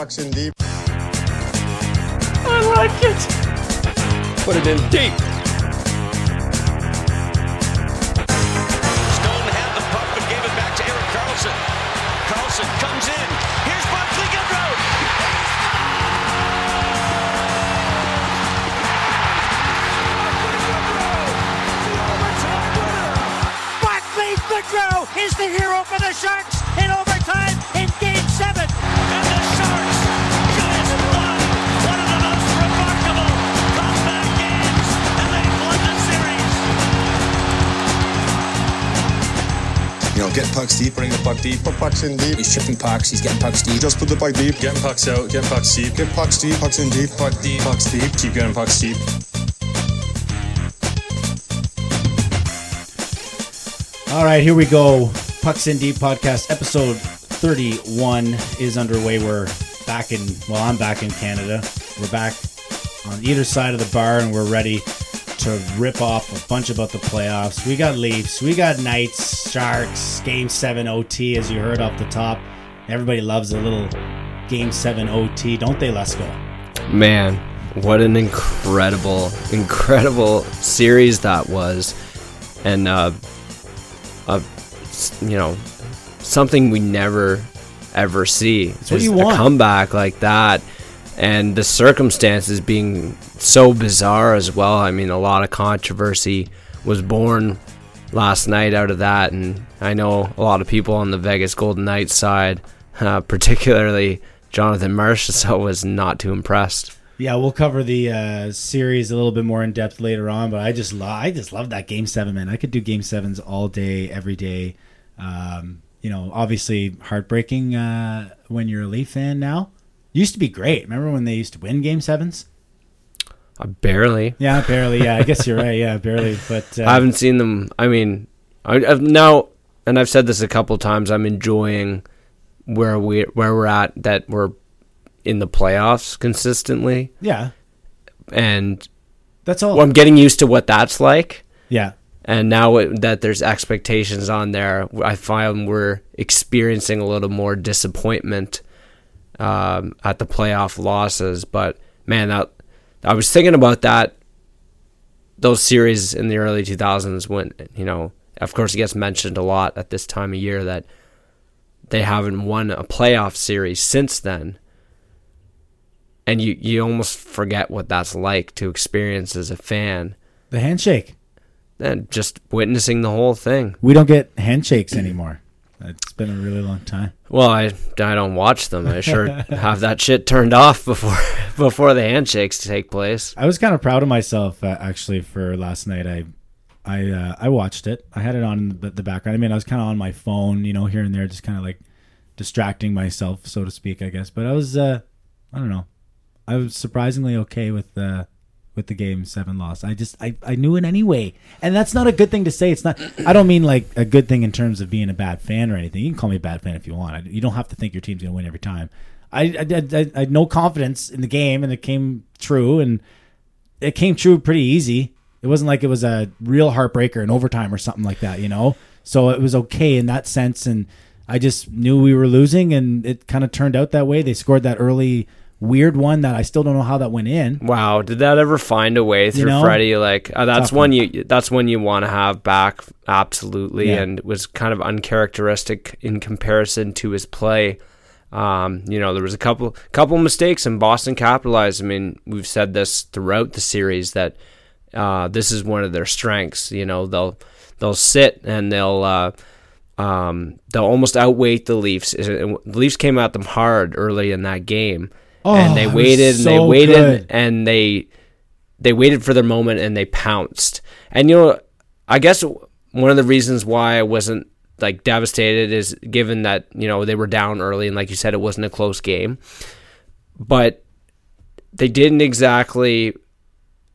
pucks in deep. I like it. Put it in deep. Stone had the puck but gave it back to Erik Karlsson. Karlsson comes in. Here's Barclay Goodrow. Barclay Goodrow is the hero for the Sharks in overtime in Game You know, getting pucks deep, bringing the puck deep. Put pucks in deep. He's chipping pucks. He's getting pucks deep. Just put the puck deep. Getting pucks out, getting pucks deep. Get pucks deep, pucks in deep. Puck deep, pucks deep. Keep getting pucks deep. All right, here we go. Pucks in Deep podcast episode 31 is underway. We're back in, well, I'm back in Canada. We're back on either side of the bar and we're ready to rip off a bunch about the playoffs. We got Leafs, we got Knights, Sharks, Game 7 OT, as you heard off the top. Everybody loves a little Game 7 OT, don't they, Lesko? Man, what an incredible, incredible series that was. And, uh, uh, you know, something we never ever see. what is you a want. comeback like that. And the circumstances being so bizarre as well. I mean, a lot of controversy was born last night out of that. And I know a lot of people on the Vegas Golden Knights side, uh, particularly Jonathan Marchessault, was not too impressed. Yeah, we'll cover the uh, series a little bit more in depth later on, but I just lo- I just love that game seven, man. I could do game sevens all day, every day. Um, you know, obviously heartbreaking uh, when you're a Leaf fan now. Used to be great. Remember when they used to win game sevens? Uh, barely. Yeah, barely. Yeah, I guess you're right. Yeah, barely. But uh, I haven't seen them. I mean, I, I've now, and I've said this a couple times. I'm enjoying where we where we're at. That we're in the playoffs consistently, yeah, and that's all. well, I'm getting used to what that's like. yeah, And now it, that there's expectations on there, I find we're experiencing a little more disappointment um, at the playoff losses. But man, that I was thinking about that those series in the early 2000s when you know, of course, it gets mentioned a lot at this time of year that they haven't won a playoff series since then. And you, you almost forget what that's like to experience as a fan the handshake. and just witnessing the whole thing. We don't get handshakes anymore. It's been a really long time. Well, I, I don't watch them. I sure have that shit turned off before before the handshakes take place. I was kind of proud of myself uh, actually for last night. I I uh, I watched it. I had it on in the, the background. I mean, I was kind of on my phone, you know, here and there, just kind of like distracting myself, so to speak, I guess. But I was uh, I don't know. I was surprisingly okay with uh, with the game seven loss. I just I, I knew it anyway, and that's not a good thing to say. It's not. I don't mean like a good thing in terms of being a bad fan or anything. You can call me a bad fan if you want. I, you don't have to think your team's gonna win every time. I I, I, I I had no confidence in the game, and it came true, and it came true pretty easy. It wasn't like it was a real heartbreaker in overtime or something like that, you know. So it was okay in that sense, and I just knew we were losing, and it kind of turned out that way. They scored that early weird one that I still don't know how that went in. Wow, did that ever find a way through know? Freddie? Like uh, that's Tough one one. you that's one you want to have back absolutely, Yeah. and was kind of uncharacteristic in comparison to his play. Um, you know, there was a couple couple mistakes, and Boston capitalized. I mean, we've said this throughout the series that uh, this is one of their strengths. You know, they'll they'll sit and they'll uh, um, they'll almost outweight the Leafs. The Leafs came at them hard early in that game, Oh, and they Oh, it waited and they waited good. and they they waited for their moment and they pounced. And you know, I guess one of the reasons why I wasn't like devastated is given that you know they were down early and like you said it wasn't a close game, but they didn't exactly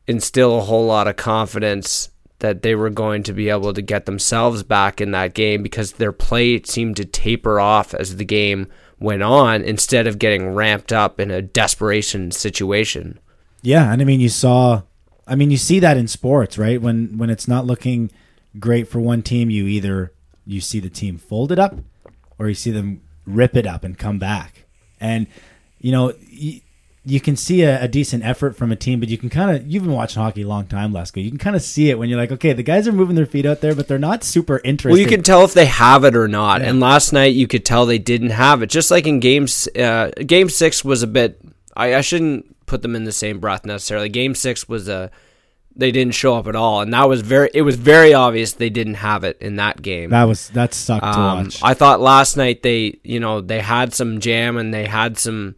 instill a whole lot of confidence that they were going to be able to get themselves back in that game because their play seemed to taper off as the game went on instead of getting ramped up in a desperation situation. Yeah, and I mean you saw I mean you see that in sports, right? When when it's not looking great for one team, you either you see the team fold it up or you see them rip it up and come back. And you know, you can see a, a decent effort from a team, but you can kind of you've been watching hockey a long time, Lesko. You can kind of see it when you're like, okay, the guys are moving their feet out there, but they're not super interested. Well, you can tell if they have it or not. And last night, you could tell they didn't have it. Just like in games, uh, game six was a bit. I, I shouldn't put them in the same breath necessarily. Game six was a. They didn't show up at all, and that was very. It was very obvious they didn't have it in that game. that was that sucked to Um, watch. I thought last night they, you know, they had some jam and they had some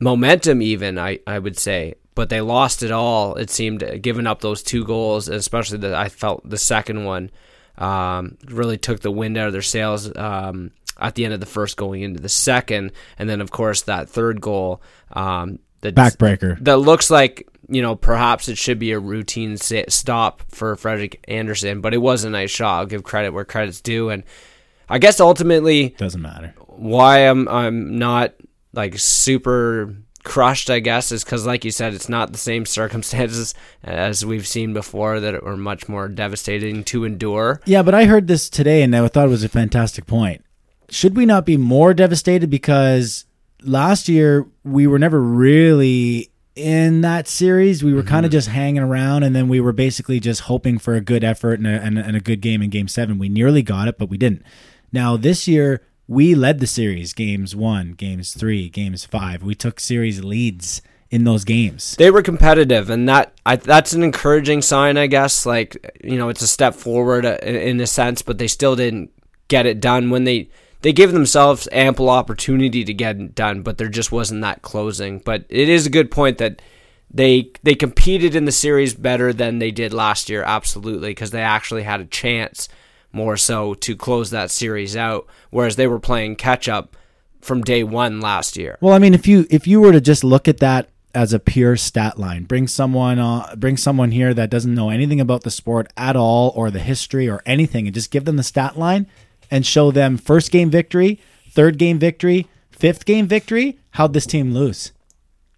momentum, even I, I would say, but they lost it all. It seemed giving up those two goals, especially that I felt the second one um, really took the wind out of their sails um, at the end of the first, going into the second, and then of course that third goal, um, that Backbreaker. that looks like you know perhaps it should be a routine stop for Frederick Anderson, but it was a nice shot. I'll give credit where credit's due, and I guess ultimately Doesn't matter. why I'm I'm not like super crushed, I guess, is because like you said, it's not the same circumstances as we've seen before that were much more devastating to endure. Yeah, but I heard this today and I thought it was a fantastic point. Should we not be more devastated because last year we were never really in that series? We were kind of mm-hmm. just hanging around and then we were basically just hoping for a good effort and a, and, a, and a good game in game seven. We nearly got it, but we didn't. Now, this year we led the series games one, games three, games five. We took series leads in those games. They were competitive, and that I, that's an encouraging sign, I guess. Like you know, it's a step forward uh, in, in a sense, but they still didn't get it done when they they gave themselves ample opportunity to get it done, but there just wasn't that closing. But it is a good point that they they competed in the series better than they did last year, absolutely, because they actually had a chance more so to close that series out, whereas they were playing catch up from day one last year. Well, I mean, if you if you were to just look at that as a pure stat line, bring someone uh, bring someone here that doesn't know anything about the sport at all or the history or anything, and just give them the stat line and show them first game victory, third game victory, fifth game victory. How'd this team lose?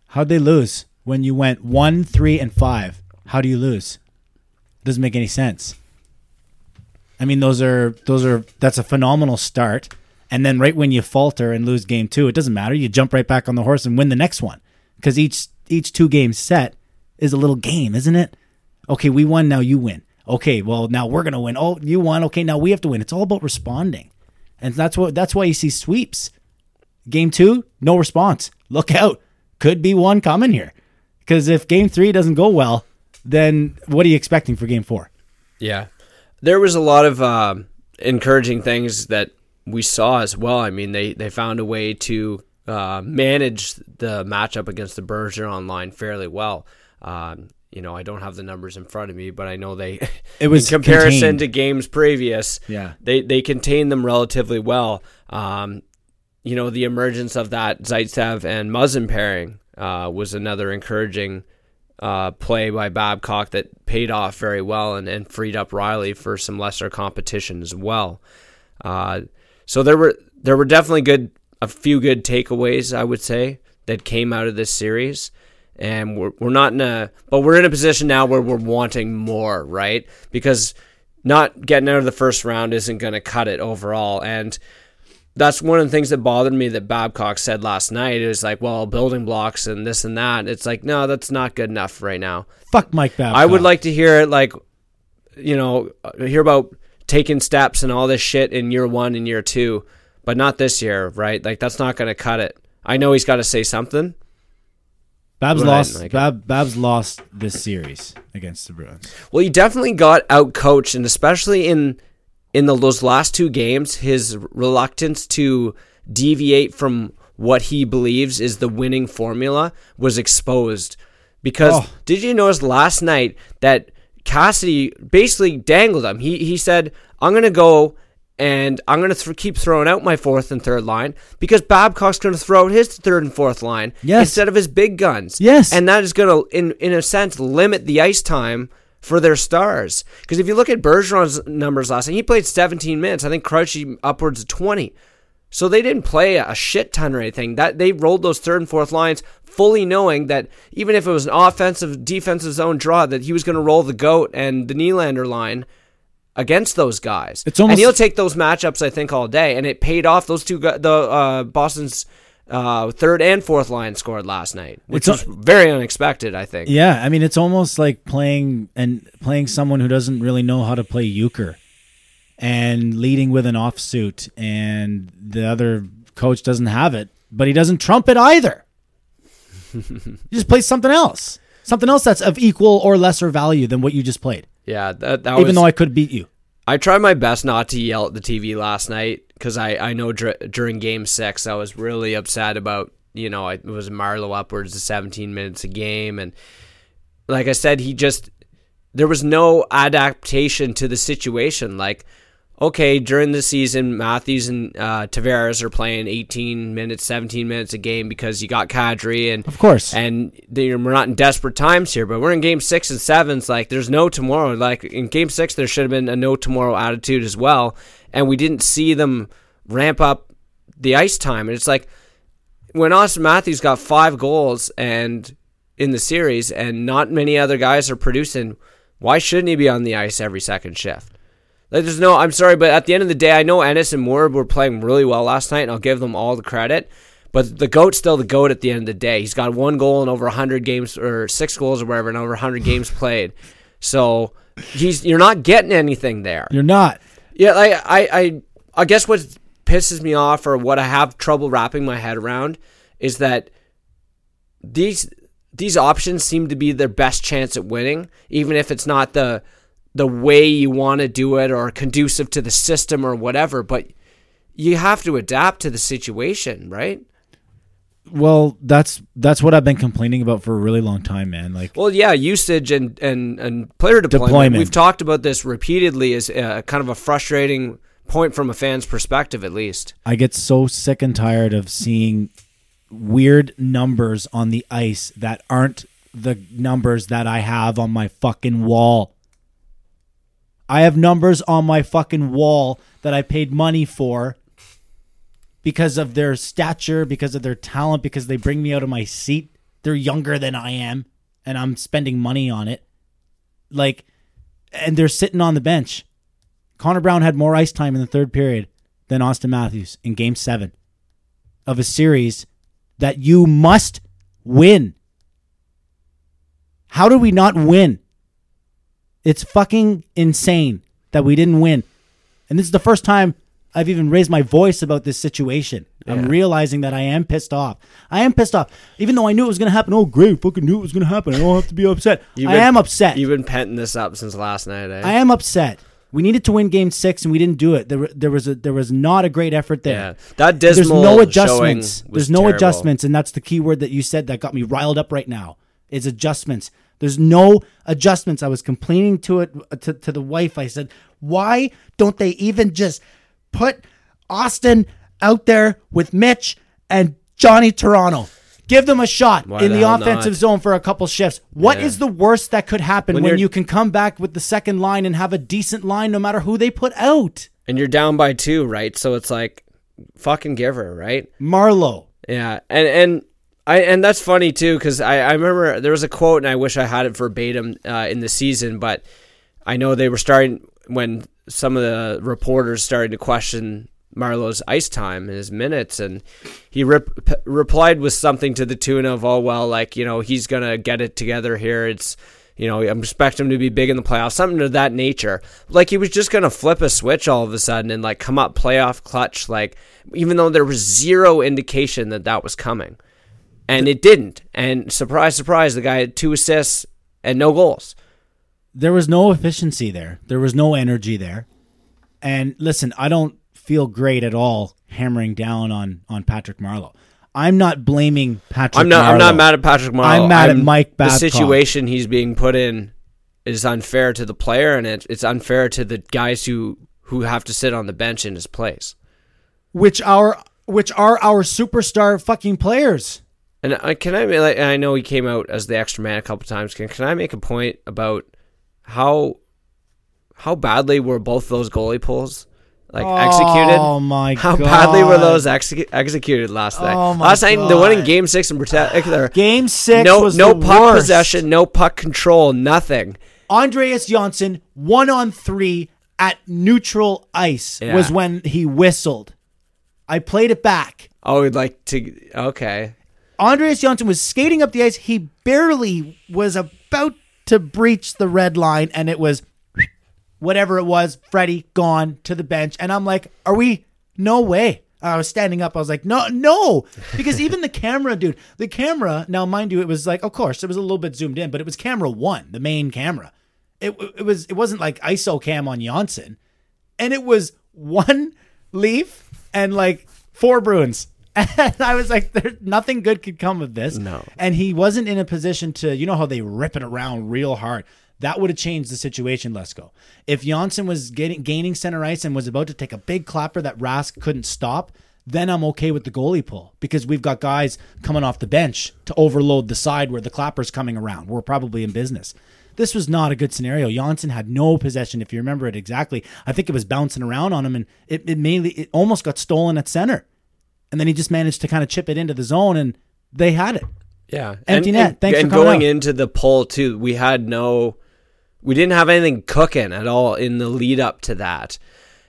How'd they lose when you went one, three, and five? How do you lose? Doesn't make any sense. I mean, those are those are that's a phenomenal start. And then right when you falter and lose game two, it doesn't matter. You jump right back on the horse and win the next one because each each two game set is a little game, isn't it? Okay, we won. Now you win. Okay, well now we're gonna win. Oh, you won. Okay, now we have to win. It's all about responding, and that's what that's why you see sweeps. Game two, no response. Look out, could be one coming here. Because if game three doesn't go well, then what are you expecting for game four? Yeah. There was a lot of um encouraging things that we saw as well. I mean, they, they found a way to uh, manage the matchup against the Bergeron line fairly well. Um, you know, I don't have the numbers in front of me, but I know they, It was in comparison contained. to games previous, Yeah. they, they contained them relatively well. Um, you know, the emergence of that Zaitsev and Muzzin pairing uh, was another encouraging uh, play by Babcock that paid off very well and, and freed up Riley for some lesser competition as well. Uh, so there were there were definitely good a few good takeaways I would say that came out of this series. And we're, we're not in a, but we're in a position now where we're wanting more, right? Because not getting out of the first round isn't going to cut it overall. And that's one of the things that bothered me that Babcock said last night. It was like, well, building blocks and this and that. It's like, no, that's not good enough right now. Fuck Mike Babcock. I would like to hear it like, you know, hear about taking steps and all this shit in year one and year two, but not this year, right? Like that's not going to cut it. I know he's got to say something. Babs lost. Mike. Bab, Babs lost this series against the Bruins. Well, he definitely got out coached, and especially in in the, those last two games, his reluctance to deviate from what he believes is the winning formula was exposed. Because Oh. did you notice last night that Cassidy basically dangled him? He he said, "I'm going to go." And I'm going to th- keep throwing out my fourth and third line because Babcock's going to throw out his third and fourth line Yes. instead of his big guns. Yes. And that is going to, in, in a sense, limit the ice time for their stars. Because if you look at Bergeron's numbers last night, he played 17 minutes. I think Krejci upwards of 20. So they didn't play a shit ton or anything. That they rolled those third and fourth lines fully knowing that even if it was an offensive defensive zone draw, that he was going to roll the goat and the Nylander line against those guys. It's almost- and he'll take those matchups, I think, all day. And it paid off. Those two, the uh, Boston's uh, third and fourth line scored last night, which It's was very unexpected. I think. Yeah, I mean it's almost like playing and playing someone who doesn't really know how to play euchre and leading with an offsuit and the other coach doesn't have it, but he doesn't trump it either. you just play something else. Something else that's of equal or lesser value than what you just played. Yeah, that, that Even was, though I could beat you. I tried my best not to yell at the TV last night because I, I know dr- during game six I was really upset about, you know, it was Marleau upwards of 17 minutes a game. And like I said, he just, there was no adaptation to the situation. Like, okay, during the season, Matthews and uh, Tavares are playing 18 minutes, 17 minutes a game because you got Kadri and Of course. and they, we're not in desperate times here, but we're in game six and sevens. Like, there's no tomorrow. Like in game six, there should have been a no tomorrow attitude as well, and we didn't see them ramp up the ice time. And it's like when Auston Matthews got five goals and in the series, and not many other guys are producing. Why shouldn't he be on the ice every second shift? Like, there's no. I'm sorry, but at the end of the day, I know Ennis and Moore were playing really well last night, and I'll give them all the credit. But the goat's still the goat at the end of the day. He's got one goal in over 100 games, or six goals or whatever, in over 100 games played. So he's you're not getting anything there. You're not. Yeah, like I, I, I guess what pisses me off, or what I have trouble wrapping my head around, is that these these options seem to be their best chance at winning, even if it's not the the way you want to do it or conducive to the system or whatever. But you have to adapt to the situation, right? Well, that's that's what I've been complaining about for a really long time, man. Like Well, yeah, usage and and and player deployment. Deployment. We've talked about this repeatedly as uh, kind of a frustrating point from a fan's perspective, at least. I get so sick and tired of seeing weird numbers on the ice that aren't the numbers that I have on my fucking wall. I have numbers on my fucking wall that I paid money for because of their stature, because of their talent, because they bring me out of my seat. They're younger than I am, and I'm spending money on it. Like, and they're sitting on the bench. Connor Brown had more ice time in the third period than Auston Matthews in game seven of a series that you must win. How do we not win? It's fucking insane that we didn't win. And this is the first time I've even raised my voice about this situation. I'm realizing that I am pissed off. I am pissed off. Even though I knew it was going to happen. Oh, great. Fucking knew it was going to happen. I don't have to be upset. I been- am upset. You've been penting this up since last night, eh? I am upset. We needed to win game six and we didn't do it. There, there was a there was not a great effort there. Yeah, that There's no adjustments. There's no terrible. adjustments, and that's the key word that you said that got me riled up right now. Is adjustments. There's no adjustments. I was complaining to it uh, to, to the wife. I said, why don't they even just put Auston out there with Mitch and Johnny Toronto? Give them a shot Why in the the, offensive not? zone for a couple shifts. What is Yeah. the worst that could happen When when, you can come back with the second line and have a decent line no matter who they put out? and you're down by two, right? So it's like, fucking give her, right? Marleau. Yeah, and and I and that's funny too because I I remember there was a quote and I wish I had it verbatim uh, in the season, but I know they were starting when some of the reporters started to question Marleau's ice time and his minutes, and he rep- replied with something to the tune of, "Oh well, like you know he's gonna get it together here. It's." You know, I'm expecting him to be big in the playoffs, something of that nature. Like he was just gonna flip a switch all of a sudden and like come up playoff clutch, like even though there was zero indication that that was coming, and it didn't. And surprise, surprise, the guy had two assists and no goals. there was no efficiency there. There was no energy there. And listen, I don't feel great at all hammering down on on Patrick Marleau. I'm not blaming Patrick. I'm not. I'm not mad at Patrick Marleau. I'm mad at Mike The situation he's being put in is unfair to the player, and it, it's unfair to the guys who who have to sit on the bench in his place. which are which are our superstar fucking players. And I, can I like? I know he came out as the extra man a couple times. Can can I make a point about how how badly were both those goalie pulls like oh executed? Oh my How god! badly were those execu- executed last night? Oh my last night, the one in Game Six in particular. Game six no, was no puck worst. possession, no puck control, nothing. Andreas Johnsson one on three at neutral ice Yeah. was when he whistled. I played it back. Oh, we'd like to. Okay. Andreas Johnsson was skating up the ice. He barely was about to breach the red line, and it was whatever it was. Freddie gone to the bench, and I'm like, "Are we? No way!" I was standing up. I was like, "No, no," because even the camera, dude, the camera. Now, mind you, it was like, of course, it was a little bit zoomed in, but it was camera one, the main camera. It it was it wasn't like ISO cam on Johnsson, and it was one leaf and like four Bruins. And I was like, there nothing good could come of this. No. And he wasn't in a position to, you know how they rip it around real hard. That would have changed the situation, Lesko. If Johnsson was getting gaining center ice and was about to take a big clapper that Rask couldn't stop, then I'm okay with the goalie pull because we've got guys coming off the bench to overload the side where the clapper's coming around. We're probably in business. This was not a good scenario. Johnsson had no possession, if you remember it exactly. I think it was bouncing around on him, and it, it mainly it almost got stolen at center, and then he just managed to kind of chip it into the zone, and they had it. Yeah. Empty and, net. And, Thanks for and coming going out. into the poll too, we had no, we didn't have anything cooking at all in the lead up to that.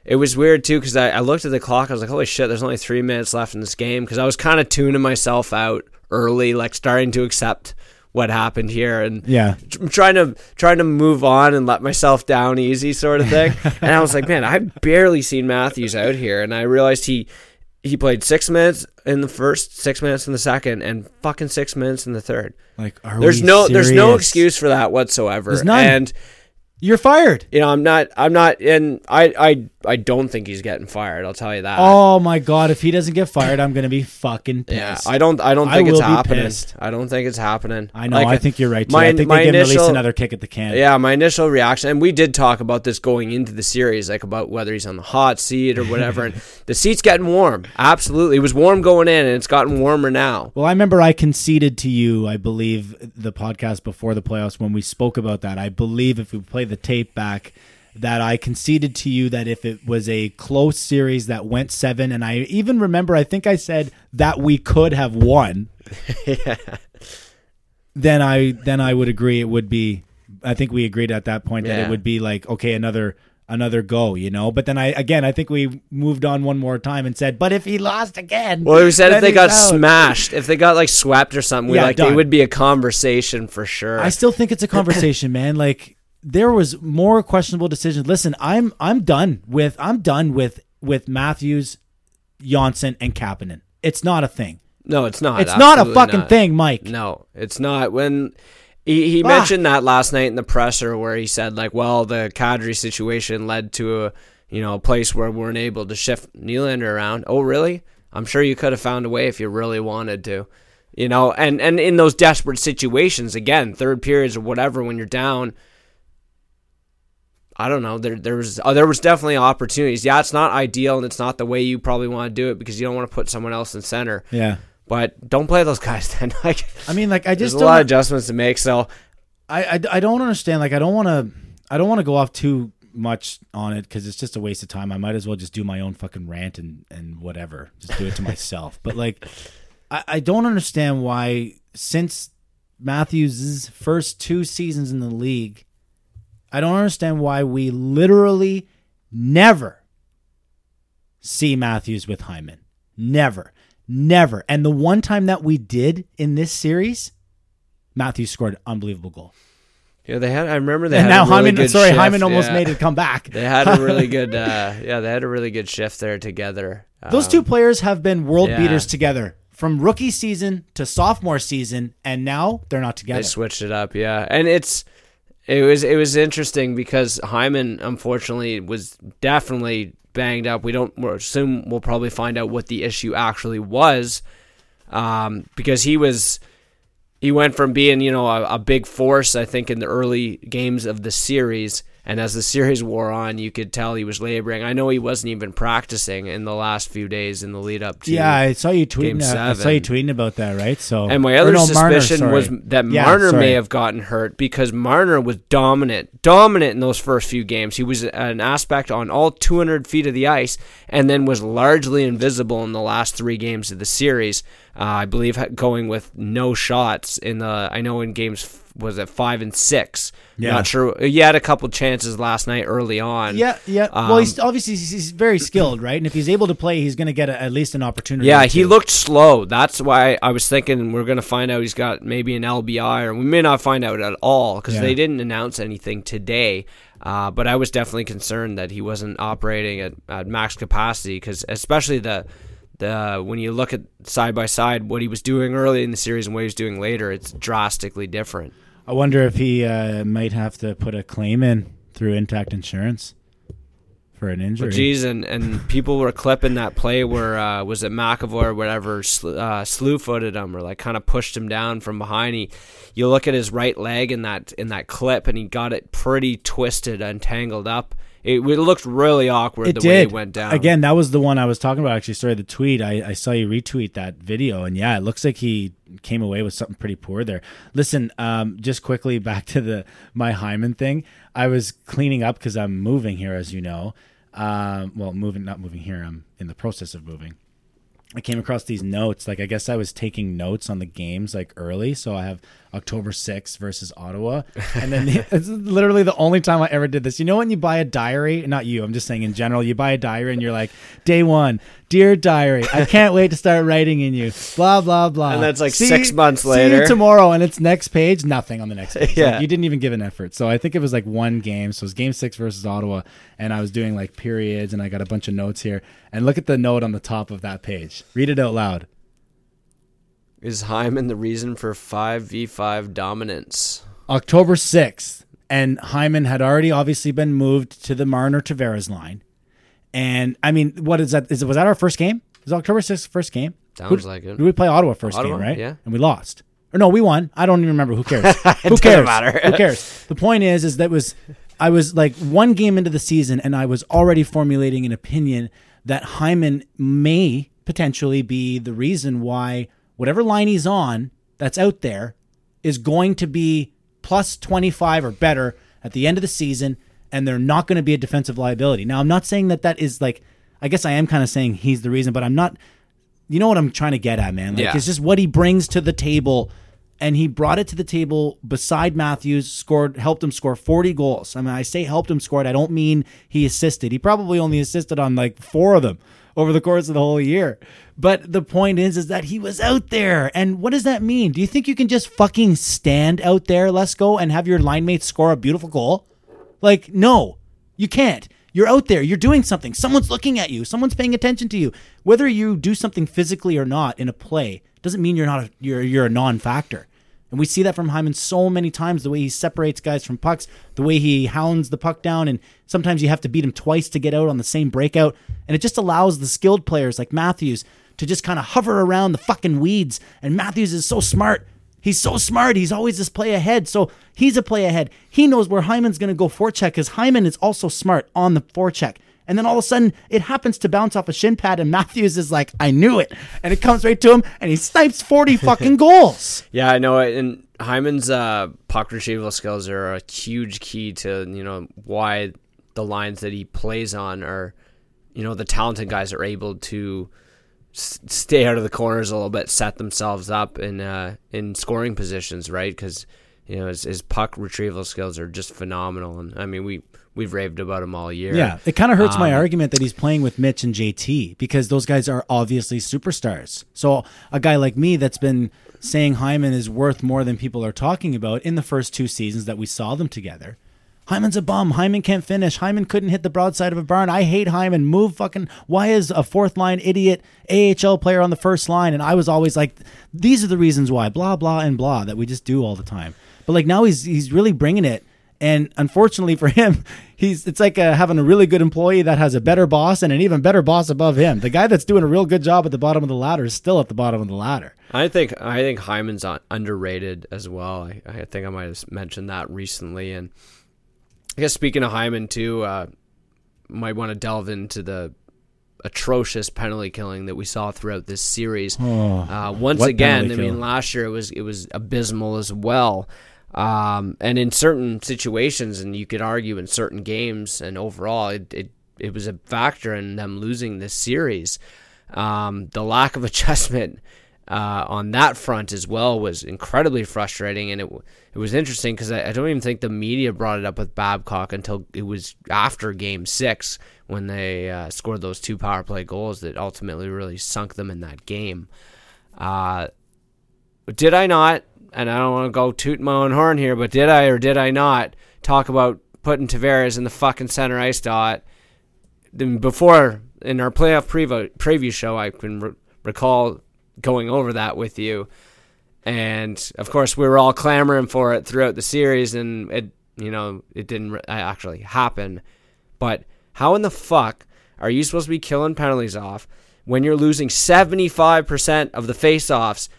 It was weird too because I, I looked at the clock. I was like, "Holy shit!" There's only three minutes left in this game because I was kind of tuning myself out early, like starting to accept what happened here and Yeah. tr- trying to trying to move on and let myself down easy, sort of thing. and I was like, "Man, I've barely seen Matthews out here," and I realized he he played six minutes in the first, six minutes in the second, and fucking six minutes in the third. Like, are There's we no there's no excuse for that whatsoever. There's none. And You're fired. you know, I'm not I'm not and I I I don't think he's getting fired, I'll tell you that. Oh my god! If he doesn't get fired, I'm gonna be fucking yeah, pissed. I don't I don't I think it's happening. pissed. I don't think it's happening. I know. Like, I think you're right. Too. my- I think my they give him at least initial- another kick at the can. Yeah, my initial reaction, and we did talk about this going into the series, like about whether he's on the hot seat or whatever. and the seat's getting warm. Absolutely, it was warm going in, and it's gotten warmer now. Well, I remember I conceded to you, I believe, the podcast before the playoffs when we spoke about that. I believe if we play the tape back, that I conceded to you that if it was a close series that went seven, and I even remember, I think I said that we could have won. Then I then I would agree it would be. I think we agreed at that point that it would be like okay another another go, you know. But then I again I think we moved on one more time and said, but if he lost again, Well, we said if they got out." smashed, if they got like swept or something, we Yeah, like they done. would be a conversation for sure. I still think it's a conversation, man. Like there was more questionable decisions. Listen, I'm I'm done with I'm done with with Matthews, Johnsson, and Kapanen. It's not a thing. no, it's not. It's not a fucking not. thing, Mike. No, it's not. When he, he Ah. mentioned that last night in the presser, where he said like, "Well, the Kadri situation led to a you know a place where we weren't able to shift Nylander around." Oh, really? I'm sure you could have found a way if you really wanted to. You know, and and in those desperate situations, again, third periods or whatever, when you're down. I don't know. There, there was, uh, there was definitely opportunities. Yeah, it's not ideal, and it's not the way you probably want to do it because you don't want to put someone else in center. Yeah. But don't play those guys then. Like, I mean, like I just there's a lot of adjustments to make. So I, I I don't understand. Like I don't want to. I don't want to go off too much on it because it's just a waste of time. I might as well just do my own fucking rant and and whatever. Just do it to myself. But like, I, I don't understand why since Matthews' first two seasons in the league, I don't understand why we literally never see Matthews with Hyman. Never. Never. And the one time that we did in this series, Matthews scored an unbelievable goal. yeah, they had. I remember they and had now a really Hyman, sorry, shift, Hyman almost yeah. made it come back. They had a really good. Uh, yeah, they had a really good shift there together. Those Um, two players have been world yeah. beaters together from rookie season to sophomore season, and now they're not together. They switched it up, yeah, and it's it was it was interesting because Hyman unfortunately was definitely banged up. We don't we'll assume we'll probably find out what the issue actually was, um, because he was he went from being you know a, a big force I think in the early games of the series. And as the series wore on, you could tell he was laboring. I know he wasn't even practicing in the last few days in the lead up to yeah, I saw you tweeting. That. I saw you tweeting about that, right? So, And my other no, Marner, suspicion was that Yeah, Marner sorry. may have gotten hurt because Marner was dominant, dominant in those first few games. He was an aspect on all 200 feet of the ice, and then was largely invisible in the last three games of the series. Uh, I believe going with no shots in the. I know in games was it five and six. Yeah. Not sure. He had a couple chances last night early on. Yeah, yeah. well, he's Um, obviously he's, he's very skilled, right? And if he's able to play, he's going to get a, at least an opportunity. Yeah, he looked slow. That's why I was thinking we're going to find out he's got maybe an LBI, or we may not find out at all because Yeah. they didn't announce anything today. Uh, but I was definitely concerned that he wasn't operating at, at max capacity because, especially the the when you look at side by side what he was doing early in the series and what he was doing later, it's drastically different. I wonder if he uh, might have to put a claim in through Intact Insurance for an injury. But geez, and, and people were clipping that play where uh, was it McAvoy or whatever sl- uh, slew footed him or like kind of pushed him down from behind. He, you look at his right leg in that in that clip, and he got it pretty twisted and tangled up. It, it looked really awkward it the way did. it went down. Again, that was the one I was talking about. Actually, sorry, the tweet. I, I saw you retweet that video, and yeah, it looks like he came away with something pretty poor there. Listen, um, just quickly back to the my Hyman thing. I was cleaning up because I'm moving here, as you know. Um, well, moving, not moving here. I'm in the process of moving. I came across these notes. Like I guess I was taking notes on the games like early, so I have October 6th versus Ottawa, and then the, it's literally the only time I ever did this. You know when you buy a diary? Not you. I'm just saying in general. You buy a diary and you're like, day one, dear diary, I can't wait to start writing in you. Blah blah blah. And that's like See- six months later. See you tomorrow, and it's next page. Nothing on the next page. Yeah. Like, you didn't even give an effort. So I think it was like one game. So it was game six versus Ottawa, and I was doing like periods, and I got a bunch of notes here. And look at the note on the top of that page. Read it out loud. is Hyman the reason for five v five dominance? October 6th, and Hyman had already obviously been moved to the Marner Tavares line. And I mean, what is that? Is it was that our first game? Is October 6th first game? Sounds Who- like it. Did we play Ottawa first Ottawa, game, right? yeah. And we lost. Or no, we won. I don't even remember. Who cares? Who cares? matter. Who cares? The point is, is that was I was like one game into the season, and I was already formulating an opinion that Hyman may potentially be the reason why whatever line he's on that's out there is going to be plus 25 or better at the end of the season and they're not going to be a defensive liability. Now, I'm not saying that that is like I guess I am kind of saying he's the reason, but I'm not you know what I'm trying to get at, man? Like Yeah. it's just what he brings to the table and he brought it to the table beside Matthews, scored helped him score 40 goals. I mean, I say helped him score it, I don't mean he assisted. He probably only assisted on like 4 of them over the course of the whole year. But the point is is that he was out there. And what does that mean? Do you think you can just fucking stand out there, let's go and have your line mates score a beautiful goal? Like, no, you can't. You're out there. You're doing something. Someone's looking at you. Someone's paying attention to you. Whether you do something physically or not in a play doesn't mean you're not a, you're you're a non-factor. And we see that from Hyman so many times. The way he separates guys from pucks, the way he hounds the puck down, and sometimes you have to beat him twice to get out on the same breakout. And it just allows the skilled players like Matthews to just kind of hover around the fucking weeds. And Matthews is so smart. He's so smart. He's always this play ahead. So he's a play ahead. He knows where Hyman's going to go forecheck because Hyman is also smart on the forecheck. And then all of a sudden, it happens to bounce off a shin pad, and Matthews is like, I knew it. And it comes right to him, and he snipes 40 fucking goals. Yeah, I know it. And Hyman's uh, puck retrieval skills are a huge key to you know why the lines that he plays on are, you know, the talented guys are able to s- stay out of the corners a little bit, set themselves up in uh, in scoring positions, right? Because you know his, his puck retrieval skills are just phenomenal. And I mean, we we've raved about him all year. Yeah, it kind of hurts my Um, argument that he's playing with Mitch and JT because those guys are obviously superstars. So a guy like me that's been saying Hyman is worth more than people are talking about in the first two seasons that we saw them together. Hyman's a bum. Hyman can't finish. Hyman couldn't hit the broadside of a barn. I hate Hyman. Move fucking. Why is a fourth line idiot AHL player on the first line? And I was always like, these are the reasons why. Blah blah and blah that we just do all the time. But like now he's he's really bringing it. And unfortunately for him, he's it's like uh, having a really good employee that has a better boss and an even better boss above him. The guy that's doing a real good job at the bottom of the ladder is still at the bottom of the ladder. I think I think Hyman's underrated as well. I, I think I might have mentioned that recently, and I guess speaking of Hyman too, uh, might want to delve into the atrocious penalty killing that we saw throughout this series. uh, once again, I mean, last year it was it was abysmal as well. Um, and in certain situations, and you could argue in certain games, and overall, it it, it was a factor in them losing this series. Um, the lack of adjustment uh, on that front as well was incredibly frustrating, and it it was interesting because I, I don't even think the media brought it up with Babcock until it was after Game Six when they uh, scored those two power play goals that ultimately really sunk them in that game. Uh, did I not? And I don't want to go toot my own horn here, but did I or did I not talk about putting Tavares in the fucking center ice dot? Then before in our playoff preview preview show, I can re- recall going over that with you, and of course we were all clamoring for it throughout the series, and it you know it didn't re- uh, actually happen. But how in the fuck are you supposed to be killing penalties off when you're losing 75% of the face-offs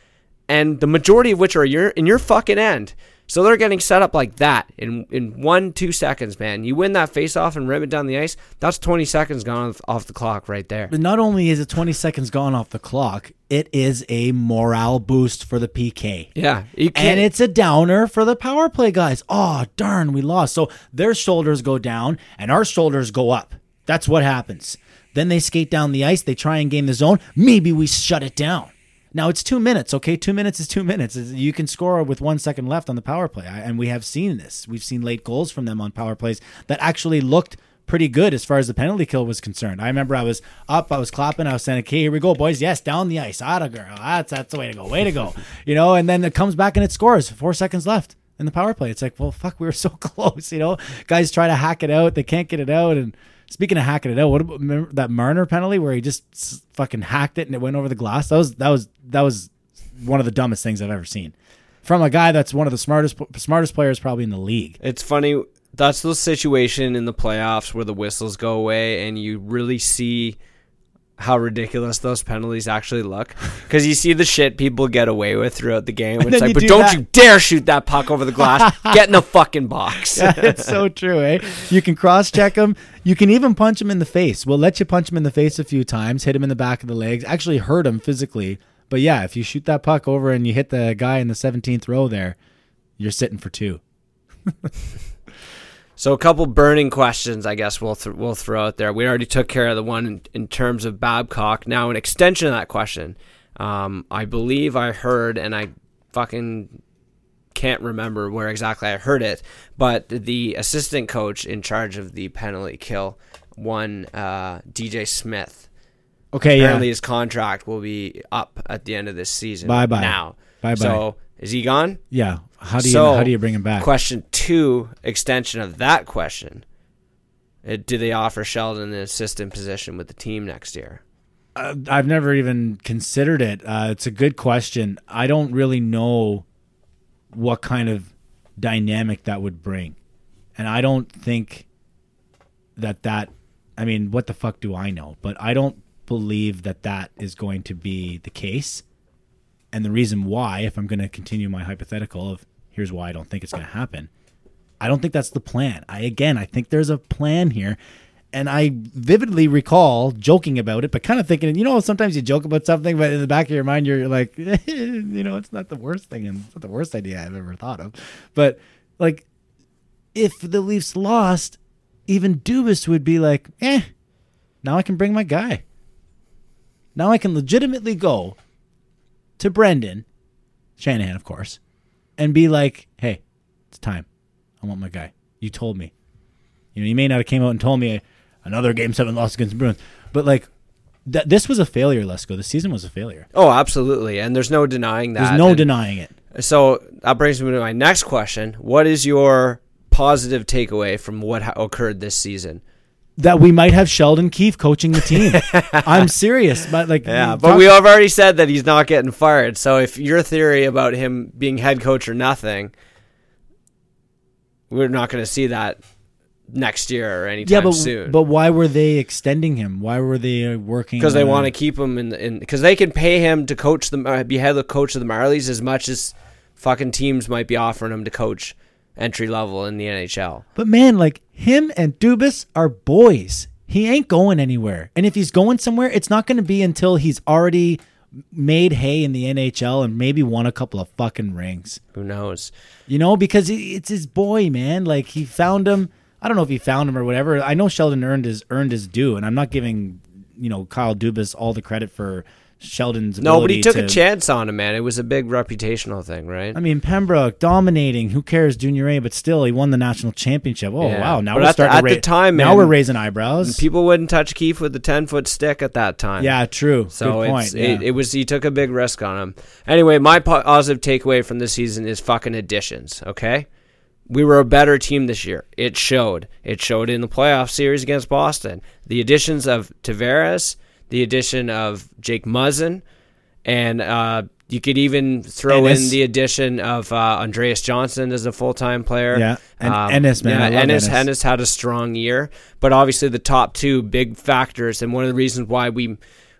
and the majority of which are your in your fucking end? So they're getting set up like that in in one two seconds, man. You win that face-off and rip it down the ice. That's 20 seconds gone off, off the clock right there. But not only is it 20 seconds gone off the clock, it is a morale boost for the PK. Yeah, you can't. And it's a downer for the power play guys. Oh, darn, we lost. So their shoulders go down and our shoulders go up. That's what happens. Then they skate down the ice. They try and gain the zone. Maybe we shut it down. Now it's two minutes, okay? Two minutes is two minutes. You can score with one second left on the power play, and we have seen this. We've seen late goals from them on power plays that actually looked pretty good as far as the penalty kill was concerned. I remember I was up, I was clapping, I was saying, "Okay, here we go, boys! Yes, down the ice, Atta girl, that's that's the way to go, way to go!" You know, and then it comes back and it scores. Four seconds left in the power play. It's like, well, fuck, we were so close. You know, guys try to hack it out, they can't get it out, and. Speaking of hacking it out, what about that Marner penalty where he just fucking hacked it and it went over the glass? That was that was that was one of the dumbest things I've ever seen from a guy that's one of the smartest smartest players probably in the league. It's funny. That's the situation in the playoffs where the whistles go away and you really see how ridiculous those penalties actually look. Because you see the shit people get away with throughout the game. It's like, you but do don't that." you dare shoot that puck over the glass. Get in the fucking box. it's so true, eh? You can cross check him. You can even punch him in the face. We'll let you punch him in the face a few times, hit him in the back of the legs, actually hurt him physically. But yeah, if you shoot that puck over and you hit the guy in the 17th row there, you're sitting for two. So a couple burning questions, I guess we'll th- we'll throw out there. We already took care of the one in, in terms of Babcock. Now an extension of that question. Um, I believe I heard, and I fucking can't remember where exactly I heard it, but the assistant coach in charge of the penalty kill, one uh, DJ Smith. Okay, Apparently yeah. his contract will be up at the end of this season. Bye-bye. Now, Bye-bye. So is he gone? Yeah. How do you So, how do you bring him back? Question two, extension of that question. Uh, do they offer Sheldon an assistant position with the team next year? Uh, I've never even considered it. Uh, it's a good question. I don't really know what kind of dynamic that would bring, and I don't think that that. I mean, what the fuck do I know? But I don't believe that that is going to be the case. And the reason why, if I'm going to continue my hypothetical of here's why I don't think it's going to happen, I don't think that's the plan. I again, I think there's a plan here, and I vividly recall joking about it, but kind of thinking, you know, sometimes you joke about something, but in the back of your mind, you're like, you know, it's not the worst thing, and it's not the worst idea I've ever thought of. But like, if the Leafs lost, even Dubas would be like, eh, now I can bring my guy. Now I can legitimately go to Brendan, Shanahan, of course, and be like, hey, it's time. I want my guy. You told me. You know, you may not have came out and told me another game seven loss against the Bruins, but like, th- this was a failure. Let's go. The season was a failure. Oh, absolutely, and there's no denying that. There's no And denying it. So that brings me to my next question: What is your positive takeaway from what ha- occurred this season? That we might have Sheldon Keefe coaching the team. I'm serious, but like, Yeah, but talk- we have already said that he's not getting fired. So if your theory about him being head coach or nothing, we're not going to see that next year or anytime yeah, but soon. but why were they extending him? Why were they uh, working? because they want to keep him in in because they can pay him to coach the uh, be head coach of the Marlies as much as fucking teams might be offering him to coach entry level in the NHL. But man, like him and Dubas are boys. He ain't going anywhere. And if he's going somewhere, it's not going to be until he's already made hay in the NHL and maybe won a couple of fucking rings. Who knows? You know, because it's his boy, man. Like he found him. I don't know if he found him or whatever. I know Sheldon earned his earned his due, and I'm not giving you know Kyle Dubas all the credit for Sheldon's. Nobody took to- a chance on him, man. It was a big reputational thing, right? I mean, Pembroke dominating. Who cares, Junior A? But still, he won the national championship. Oh Yeah. wow! Now But we're at the- starting at to the time, now man, we're raising eyebrows. People wouldn't touch Keefe with the ten foot stick at that time. yeah, true. So Good point. yeah. it, it was he took a big risk on him. Anyway, my positive takeaway from this season is fucking additions. Okay, we were a better team this year. It showed. It showed in the playoff series against Boston. The additions of Tavares, the addition of Jake Muzzin, and uh, you could even throw in the addition of uh, Andreas Johnsson as a full time player. Yeah, and Ennis, man, Yeah, Ennis, Ennis. Ennis had a strong year, but obviously the top two big factors, and one of the reasons why we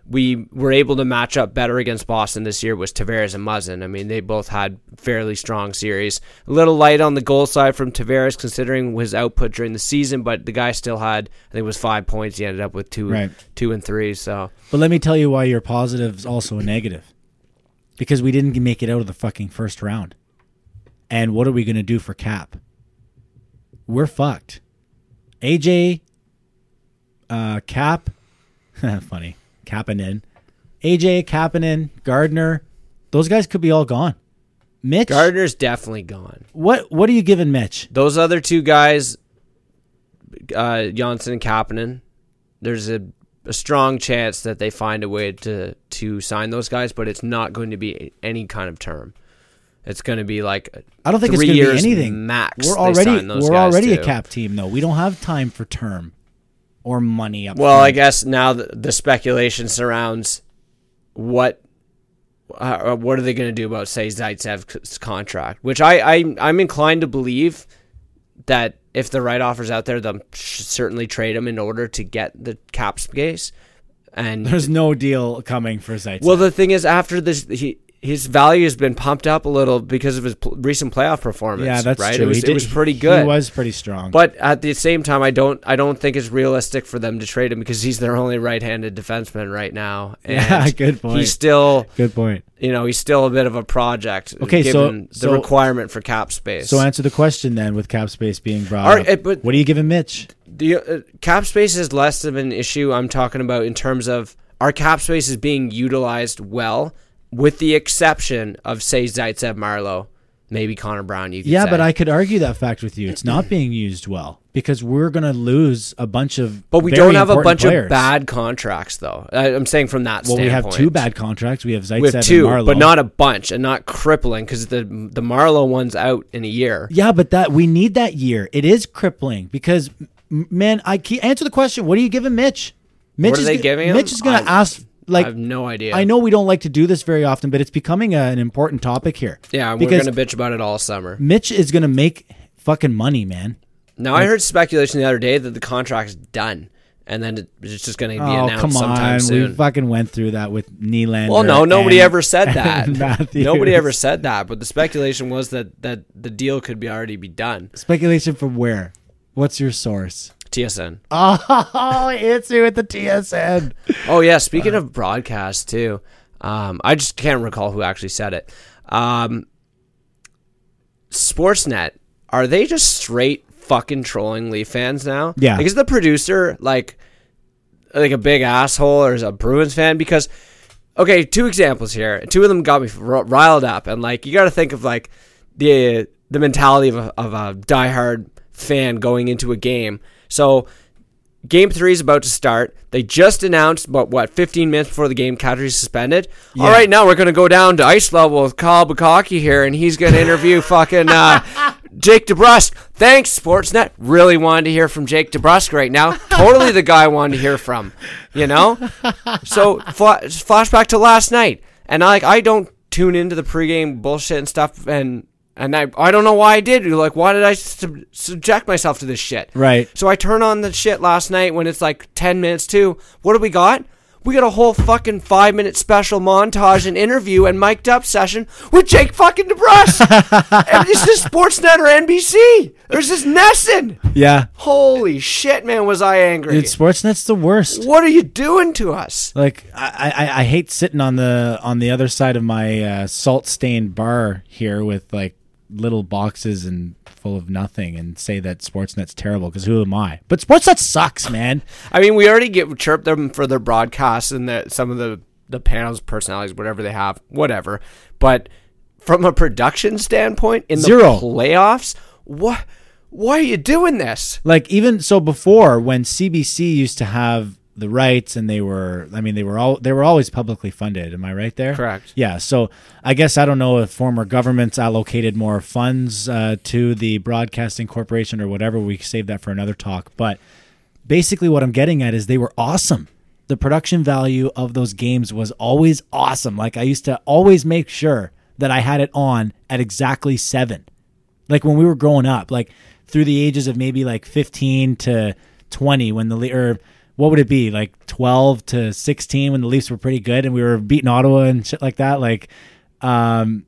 we were able to match up better against Boston this year was Tavares and Muzzin. I mean, they both had fairly strong series. A little light on the goal side from Tavares considering his output during the season, but the guy still had I think it was five points. He ended up with two, Right. two and three. So But let me tell you why your positive is also a negative. Because we didn't make it out of the fucking first round. And what are we going to do for Cap? We're fucked. AJ, uh, Cap, funny, Kapanen, AJ, Kapanen, Gardiner, those guys could be all gone. Mitch, Gardiner's definitely gone. what what are you giving Mitch? Those other two guys, uh, Johnsson and Kapanen, there's a, a strong chance that they find a way to to sign those guys, but it's not going to be any kind of term. It's going to be like I don't think it's going to be anything. max. We're they already sign those we're guys already to. a cap team though. We don't have time for term or money up. Well, front. I guess now the, the speculation surrounds what uh, what are they going to do about say Zaitsev's contract, which I, I I'm inclined to believe that if the right offers out there, they'll certainly trade him in order to get the cap space. And There's no deal coming for Zaitsev. well, the thing is, after this, he his value has been pumped up a little because of his pl- recent playoff performance. yeah, that's right. true. It was, He did- it was pretty good. He was pretty strong. But at the same time, I don't I don't think it's realistic for them to trade him because he's their only right-handed defenseman right now. And Yeah, good point. He's still good point. you know he's still a bit of a project. Okay, so- given the so- requirement for cap space. So answer the question then with cap space being brought up. but- what are you giving Mitch? the uh, cap space is less of an issue. I'm talking about in terms of our cap space is being utilized well, with the exception of say Zaitsev, Marleau, maybe Connor Brown. You Yeah, say. but I could argue that fact with you. It's not being used well because we're going to lose a bunch of. But we don't have a bunch players. of bad contracts, though. I'm saying from that Well, we have two bad contracts. We have Zaitsev We have and two, Marleau. but not a bunch, and not crippling because the the Marleau one's out in a year. Yeah, but that we need that year. It is crippling because, man, I keep, answer the question. What are you giving Mitch? Mitch What are is they giving him? Mitch is going to ask like I have no idea. I know we don't like to do this very often, but it's becoming a, an important topic here. Yeah, we're gonna bitch about it all summer. Mitch is going to make fucking money, man. Now I heard speculation the other day that the contract's done, and then it's just gonna be Oh announced come sometime on, soon. we fucking went through that with Nylander. Well, no, nobody and- ever said that. Nobody ever said that, but the speculation was that that the deal could be already be done. Speculation from where? What's your source? TSN. Oh, it's you at the TSN. Oh yeah, speaking of broadcast too, um, I just can't recall who actually said it. Um, Sportsnet, are they just straight fucking trolling Leaf fans now? Yeah. Like, is the producer like like a big asshole or is a Bruins fan? Because okay, two examples here. Two of them got me r- riled up, and like you got to think of like the the mentality of a, of a diehard fan going into a game. So Game three is about to start. They just announced, but what, 15 minutes before the game, Kadri's suspended. All right, now we're going to go down to ice level with Kyle Bukauskas here, and he's going to interview fucking uh, Jake DeBrusk. Thanks, Sportsnet. Really wanted to hear from Jake DeBrusk right now. Totally the guy I wanted to hear from, you know? So, fla- flashback to last night. And I, like, I don't tune into the pregame bullshit and stuff, and and I, I don't know why I did. Like, why did I sub- subject myself to this shit? Right. So I turn on the shit last night when it's like 10 minutes to. What do we got? We got a whole fucking five minute special montage and interview and mic'd up session with Jake fucking DeBrusk. and this is Sportsnet or NBC. There's this NESN. Yeah. Holy shit, man, was I angry. Dude, Sportsnet's the worst. what are you doing to us? Like I, I, I hate sitting on the on the other side of my uh, salt stained bar here with like little boxes and full of nothing and say that Sportsnet's terrible because who am I? But Sportsnet sucks, man. I mean, we already get chirped them for their broadcasts and the, some of the the panels, personalities, whatever they have, whatever. But from a production standpoint, in the Zero. playoffs, what? Why are you doing this? Like even so before when CBC used to have the rights and they were I mean they were all they were always publicly funded. Am I right there? Correct. Yeah. So I guess I don't know if former governments allocated more funds uh, to the broadcasting corporation or whatever. We save that for another talk. But basically, what I'm getting at is they were awesome. The production value of those games was always awesome. Like I used to always make sure that I had it on at exactly seven like when we were growing up, like through the ages of maybe like 15 to 20 when the or what would it be like 12 to 16 when the Leafs were pretty good and we were beating Ottawa and shit like that like um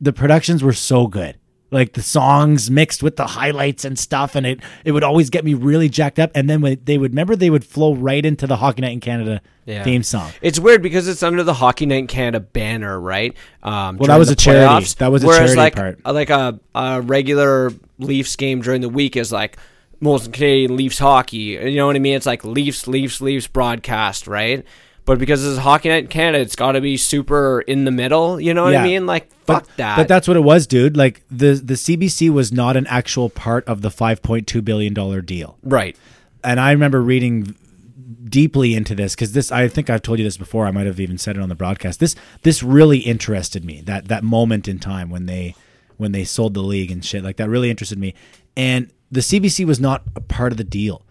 the productions were so good like the songs mixed with the highlights and stuff and it it would always get me really jacked up and then when they would remember they would flow right into the Hockey Night in Canada Yeah. theme song It's weird because it's under the Hockey Night in Canada banner, right? Um, Well, that was a charity. playoffs. That was a Whereas charity like, part. Like a, a regular Leafs game during the week is like most Canadian Leafs hockey. You know what I mean? It's like Leafs, Leafs, Leafs broadcast, right? But because it's Hockey Night in Canada, it's got to be super in the middle. You know what I mean? Like fuck but, that. But that's what it was, dude. Like the the CBC was not an actual part of the 5.2 billion dollar deal. right. And I remember reading deeply into this because this I think I've told you this before. I might have even said it on the broadcast. This this really interested me. That that moment in time when they when they sold the league and shit like that really interested me. And the CBC was not a part of the deal,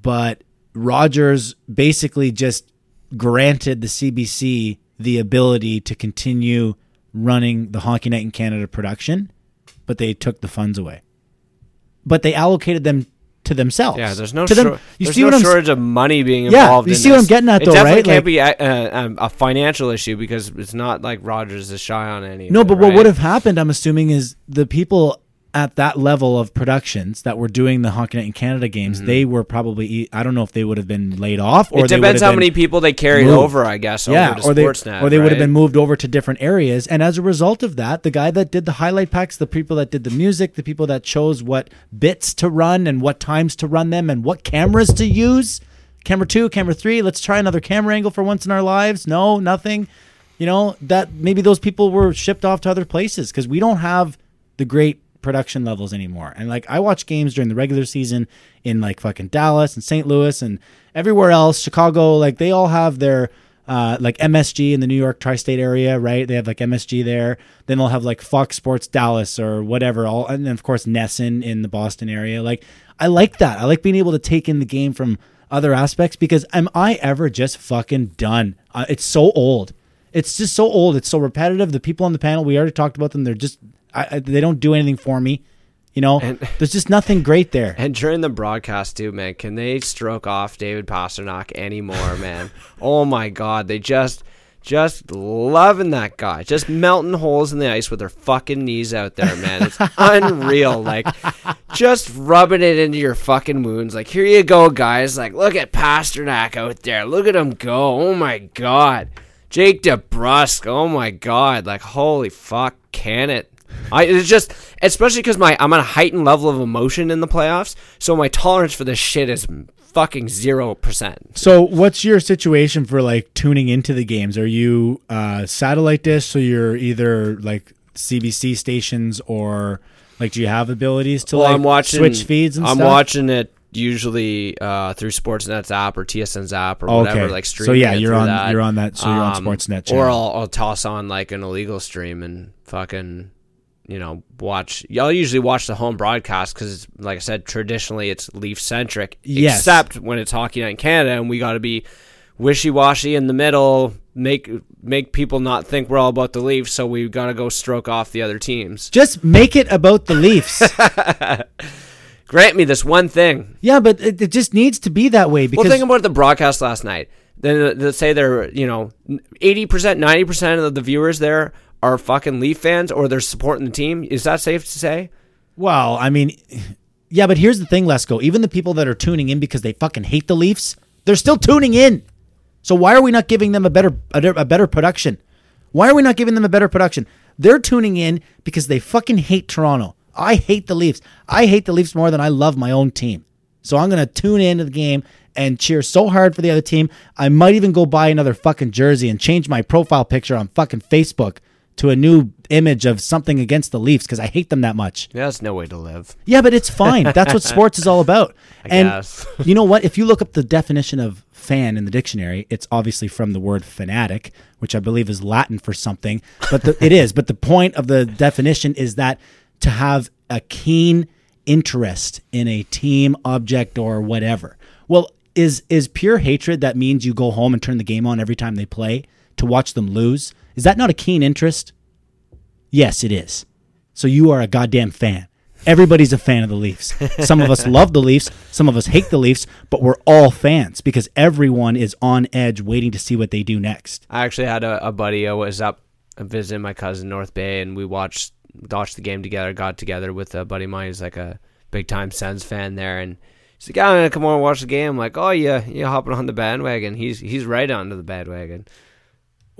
but Rogers basically just granted the CBC the ability to continue running the Hockey Night in Canada production, but they took the funds away. But they allocated them to themselves. Yeah, there's no to them- shor- you there's see no what I'm shortage of money being involved. Yeah, you in see what I'm getting at, It though, definitely right? can't Like- be a, a, a financial issue because it's not like Rogers is shy on any. No, it, but what right? would have happened, I'm assuming, is the people at that level of productions that were doing the Hockey Night in Canada games, they were probably, I don't know if they would have been laid off or Mm-hmm. It depends how many people they carried moved. over, I guess. yeah, to or they Sportsnet, or they would have been moved over to different areas. And as a result of that, the guy that did the highlight packs, the people that did the music, the people that chose what bits to run and what times to run them and what cameras to use, camera two, camera three. Let's try another camera angle for once in our lives. No, nothing. You know that maybe those people were shipped off to other places because we don't have the great production levels anymore. And like I watch games during the regular season in like fucking Dallas and St. Louis and everywhere else, Chicago, like they all have their uh, like MSG in the New York tri-state area, right? They have like MSG there. Then they'll have like Fox Sports Dallas or whatever. All and then of course NESN in the Boston area. Like I like that. I like being able to take in the game from other aspects because am I ever just fucking done? Uh, it's so old. It's just so old. It's so repetitive. The people on the panel, we already talked about them. They're just I, I, they don't do anything for me. You know, And- there's just nothing great there. And during the broadcast too, man, can they stroke off David Pastrnak anymore, man? oh my God, they just, just loving that guy, just melting holes in the ice with their fucking knees out there, man. It's unreal, like just rubbing it into your fucking wounds. Like here you go, guys. Like look at Pastrnak out there. Look at him go. Oh my God, Jake DeBrusk. Oh my God, like holy fuck, can it? I it's just especially because my I'm on a heightened level of emotion in the playoffs, so my tolerance for this shit is fucking zero percent. So, what's your situation for like tuning into the games? Are you uh, satellite dish? So you're either like CBC stations or like do you have abilities to Well, like I'm watching switch feeds and I'm stuff? watching it usually uh, through Sportsnet's app or TSN's app or Okay. whatever, like streaming. So, yeah, you're on- that. Um, you're on that- so you're on Sportsnet channel. Or I'll, I'll toss on like an illegal stream and fucking. You know, watch. I'll usually watch the home broadcast because, like I said, traditionally it's Leaf centric. Yes. Except when it's Hockey Night in Canada, and we got to be wishy washy in the middle. Make make people not think we're all about the Leafs, so we got to go stroke off the other teams. Just make it about the Leafs. Grant me this one thing. yeah, but it, it just needs to be that way because Well, think about the broadcast last night. Then uh, let's say they're you know eighty percent, ninety percent of the viewers there are fucking Leaf fans or they're supporting the team. Is that safe to say? Well, I mean, yeah, but here's the thing, Lesko. Even the people that are tuning in because they fucking hate the Leafs, they're still tuning in. So why are we not giving them a better a, better production? Why are we not giving them a better production? They're tuning in because they fucking hate Toronto. I hate the Leafs. I hate the Leafs more than I love my own team. So I'm going to tune into the game and cheer so hard for the other team. I might even go buy another fucking jersey and change my profile picture on fucking Facebook to a new image of something against the Leafs because I hate them that much. Yeah, that's no way to live. Yeah, but it's fine. That's what sports is all about. and guess. you know what? If you look up the definition of fan in the dictionary, it's obviously from the word fanatic, which I believe is Latin for something. But the, it is. But the point of the definition is that to have a keen interest in a team, object, or whatever. Well, is is pure hatred that means you go home and turn the game on every time they play to watch them lose? Is that not a keen interest? Yes, it is. So you are a goddamn fan. Everybody's a fan of the Leafs. Some of us love the Leafs, some of us hate the Leafs, but we're all fans because everyone is on edge waiting to see what they do next. I actually had a, a buddy who was up visiting my cousin North Bay, and we watched watched the game together. Got together with a buddy of mine who's like a big time Sens fan there, and he's like, "I'm gonna come over and watch the game." I'm like, "Oh yeah, you're hopping on the bandwagon?" He's he's right onto the bandwagon.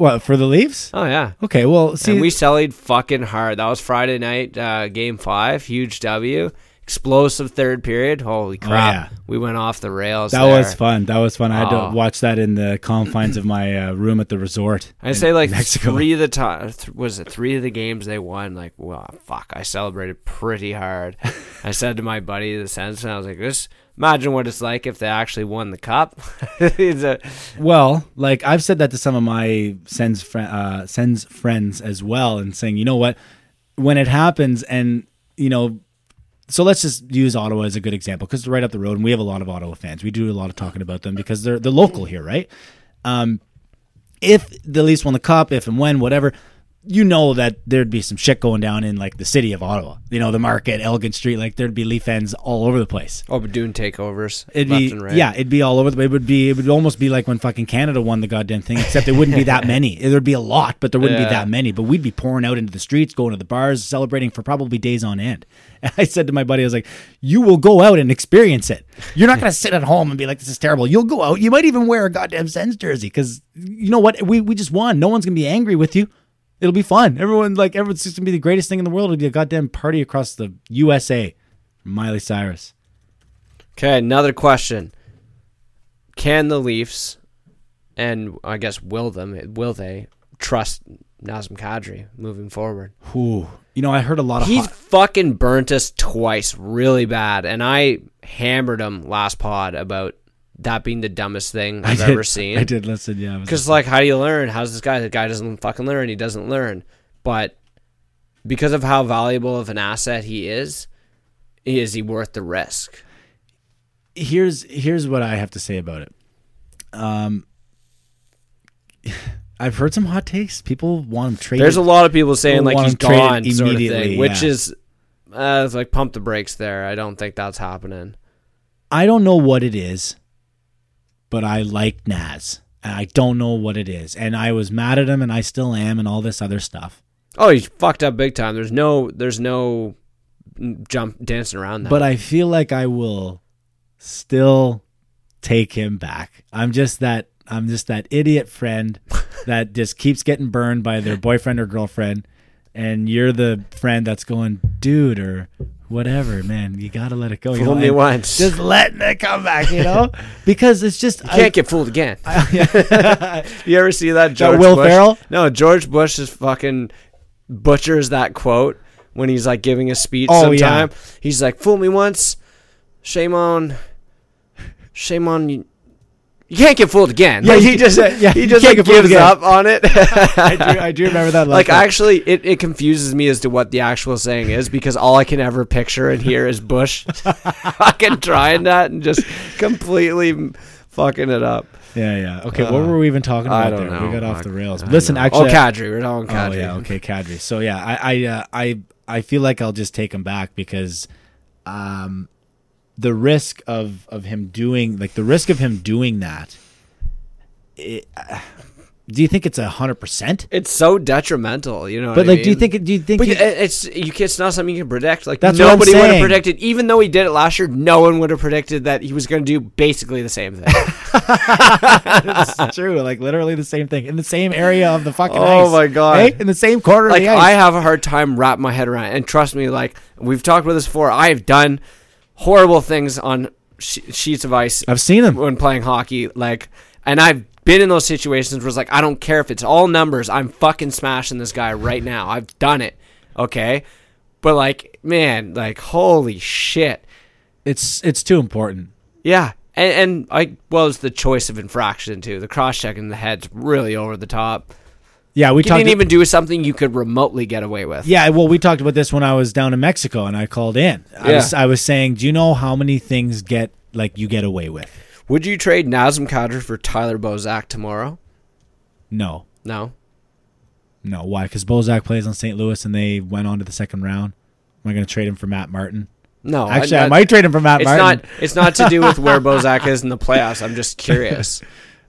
What, for the Leafs? Oh yeah. Okay, well, see, and we sellied fucking hard. That was Friday night, uh, game five, huge W, explosive third period. Holy crap, yeah. we went off the rails. that there. was fun. That was fun. I had Oh. to watch that in the confines of my uh, room at the resort. I say like Mexico. three of the time th- was it three of the games they won. Like, wow, fuck! I celebrated pretty hard. I said to my buddy the Sens, and I was like, "This imagine what it's like if they actually won the cup." A- Well, like I've said that to some of my Sens fri uh, Sens friends as well, and saying, you know what, when it happens, and you know, so let's just use Ottawa as a good example because right up the road, and we have a lot of Ottawa fans. We do a lot of talking about them because they're they're local here, right? Um, if the Leafs won the cup, if and when, whatever, you know that there'd be some shit going down in like the city of Ottawa. You know, the market, Elgin Street, like there'd be Leaf fans all over the place. oh, but doing takeovers It'd left be and right. yeah, it'd be all over the. It would be it would almost be like when fucking Canada won the goddamn thing, except it wouldn't be that many. There'd be a lot, but there wouldn't be that many. But we'd be pouring out into the streets, going to the bars, celebrating for probably days on end. And I said to my buddy, I was like, "You will go out and experience it. You're not going to sit at home and be like, this is terrible. You'll go out. You might even wear a goddamn Sens jersey because you know what? We we just won. No one's gonna be angry with you." It'll be fun. Everyone like everyone's just gonna be the greatest thing in the world. It'll be a goddamn party across the USA. Miley Cyrus. Okay, another question: Can the Leafs, and I guess will them, will they trust Nazem Kadri moving forward? Ooh, you know, I heard a lot of He's hot- fucking burnt us twice, really bad, and I hammered him last pod about that being the dumbest thing I've did- ever seen. I did listen. Yeah, Because like, how do you learn? How's this guy? The guy doesn't fucking learn. He doesn't learn. But because of how valuable of an asset he is, is he worth the risk? here's here's what I have to say about it. Um, I've heard some hot takes. People want him traded. There's a lot of people saying People like he's gone, sort of immediately, thing, which is uh, it's like pump the brakes there. I don't think that's happening. I don't know what it is, but I like Naz. And I don't know what it is, and I was mad at him, and I still am, and all this other stuff. Oh, he's fucked up big time. There's no, there's no jump dancing around that. But I feel like I will still take him back. I'm just that I'm just that idiot friend that just keeps getting burned by their boyfriend or girlfriend and you're the friend that's going, dude or whatever, man, you gotta let it go. You Fool know, me once. Just letting it come back, you know? Because it's just You can't get fooled again. I, you ever see that George Will Bush? Ferrell? No, George Bush is fucking butchers that quote when he's like giving a speech Oh, yeah. He's like, "Fool me once, shame on, shame on you." Can't get fooled again. Yeah, like, he just- just yeah, he just like gives up on it. I do I do remember that like actually it, it confuses me as to what the actual saying is because all I can ever picture and hear is Bush fucking trying that and just completely fucking it up. Yeah, yeah. Okay, what were we even talking Uh, about there? know. We got off the rails. Listen, actually oh Kadri, we're talking Kadri. Oh yeah, okay, Kadri. So yeah, I I uh, I I feel like I'll just take him back because um the risk of of him doing like the risk of him doing that it, uh, do you think it's a hundred percent? It's so detrimental, you know. But what I like, do you think? Do you think? But you- it's you it's not something you can predict. Like That's nobody would have predicted, even though he did it last year. No one would have predicted that he was going to do basically the same thing. it's true. Like literally the same thing in the same area of the fucking ice. Oh ice. my God. In the same corner. like of the ice. I have a hard time wrap my head around. it. And trust me, like we've talked about this before. I have done horrible things on she- sheets of ice I've seen them. when playing hockey. Like, and I've been in those situations where it's like, I don't care if it's all numbers. I'm fucking smashing this guy right now. I've done it. Okay. But like, man, like, holy shit. It's it's too important. Yeah. And, and I was the choice of infraction too. The cross check in the head's really over the top. Yeah, we You didn't even do something you could remotely get away with. yeah, well, we talked about this when I was down in Mexico and I called in. I Yeah. was I was saying, do you know how many things get like you get away with? Would you trade Nazem Kadri for Tyler Bozak tomorrow? No, No. no. Why? Because Bozak plays on St. Louis and they went on to the second round. Am I going to trade him for Matt Martin? No. Actually, I, might trade him for Matt It's Martin. not. It's not to do with where Bozak is in the playoffs. I'm just curious.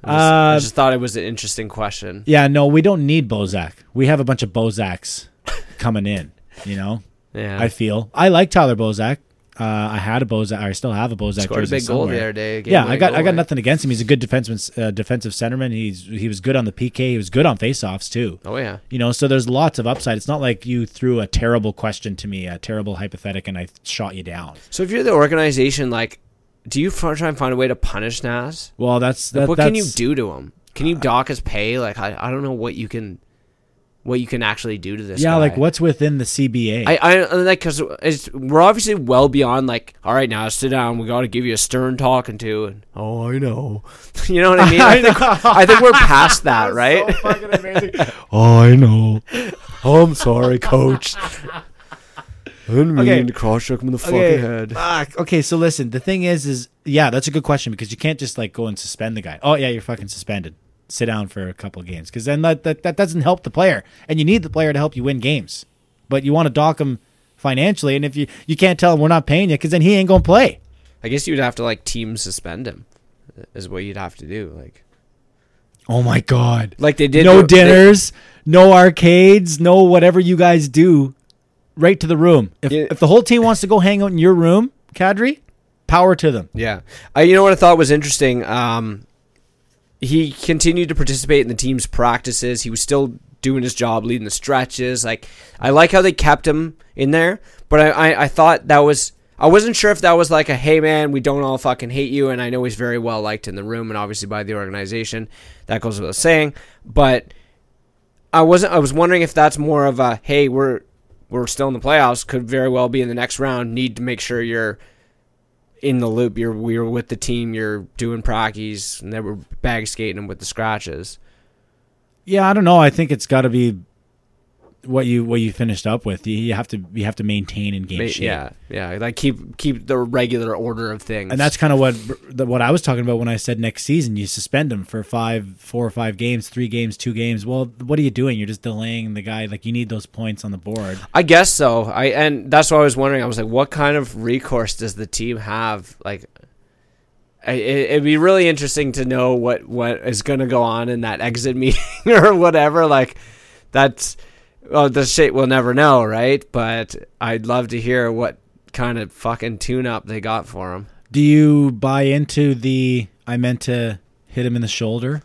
I just, I Uh, just thought it was an interesting question. Yeah, no, we don't need Bozak. We have a bunch of Bozaks coming in. You know, Yeah, I feel I like Tyler Bozak. Uh, I had a Bozak. I still have a Bozak. scored a big goal the other day. Yeah, I got I got nothing against him. He's a good defenseman, uh, defensive centerman. He's he was good on the PK. He was good on faceoffs too. Oh yeah, You know, so there's lots of upside. It's not like you threw a terrible question to me, a terrible hypothetical, and I shot you down. So if you're the organization, like, do you try and find a way to punish Naz? Well, that's Like, what that's, can you do to him? Can you dock his pay? Like, I, I don't know what you can, what you can actually do to this. Yeah, guy. like what's within the CBA? I, I I like because we're obviously well beyond like all right now sit down we got to give you a stern talking to and oh I know you know what I mean I, think, I think we're past that right oh, I know. oh, I'm sorry coach I didn't mean Okay. to cross check him in the fucking Okay. head Fuck. Okay, so listen, the thing is, is yeah, that's a good question because you can't just like go and suspend the guy. Oh yeah, you're fucking suspended. Sit down for a couple of games because then that, that that doesn't help the player, and you need the player to help you win games. But you want to dock him financially, and if you you can't tell him we're not paying you, because then he ain't gonna play. I guess you'd have to like team suspend him uh, is what you'd have to do like Oh my god! like they did no they- dinners, no arcades, no whatever you guys do. Right to the room. If Yeah. if the whole team wants to go hang out in your room, Kadri, power to them. Yeah. Uh, you know what I thought was interesting? Um, he continued to participate in the team's practices. He was still doing his job, leading the stretches. Like I like how they kept him in there, but I, I, I thought that was I wasn't sure if that was like a hey man, we don't all fucking hate you, and I know he's very well liked in the room and obviously by the organization. That goes without saying, but I wasn't. I was wondering if that's more of a hey, we're we're still in the playoffs, could very well be in the next round. Need to make sure you're in the loop. You're we're with the team. You're doing practice, and then we're bag skating them with the scratches. Yeah, I don't know. I think it's got to be what you what you finished up with. You, have to you have to maintain in game Ma- shape. Yeah, yeah. Like keep keep the regular order of things. And that's kind of what what I was talking about when I said next season you suspend him for five, four or five games, three games, two games. Well, what are you doing? You're just delaying the guy. Like you need those points on the board. I guess so. I and that's what I was wondering. I was like, what kind of recourse does the team have? Like, it'd be really interesting to know what what is going to go on in that exit meeting or whatever. Like, that's well, the shit we'll never know, right? But I'd love to hear what kind of fucking tune up they got for him. Do you buy into the I meant to hit him in the shoulder?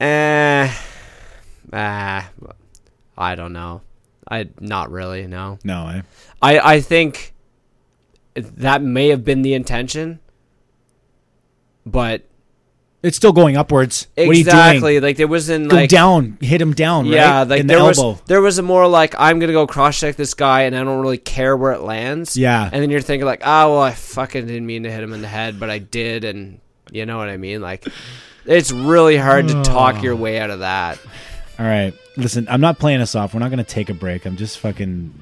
Eh, ah, I don't know. I not really no. No, eh? I I think that may have been the intention, but It's still going upwards. What are you doing? exactly like there wasn't Go like down, hit him down. yeah, right? like in the there was elbow. there was a more like I'm gonna go cross check this guy and I don't really care where it lands. Yeah. and then you're thinking like, oh well, I fucking didn't mean to hit him in the head, but I did, and you know what I mean. Like, it's really hard to talk your way out of that. All right, listen. I'm not playing us off. We're not going to take a break. I'm just fucking.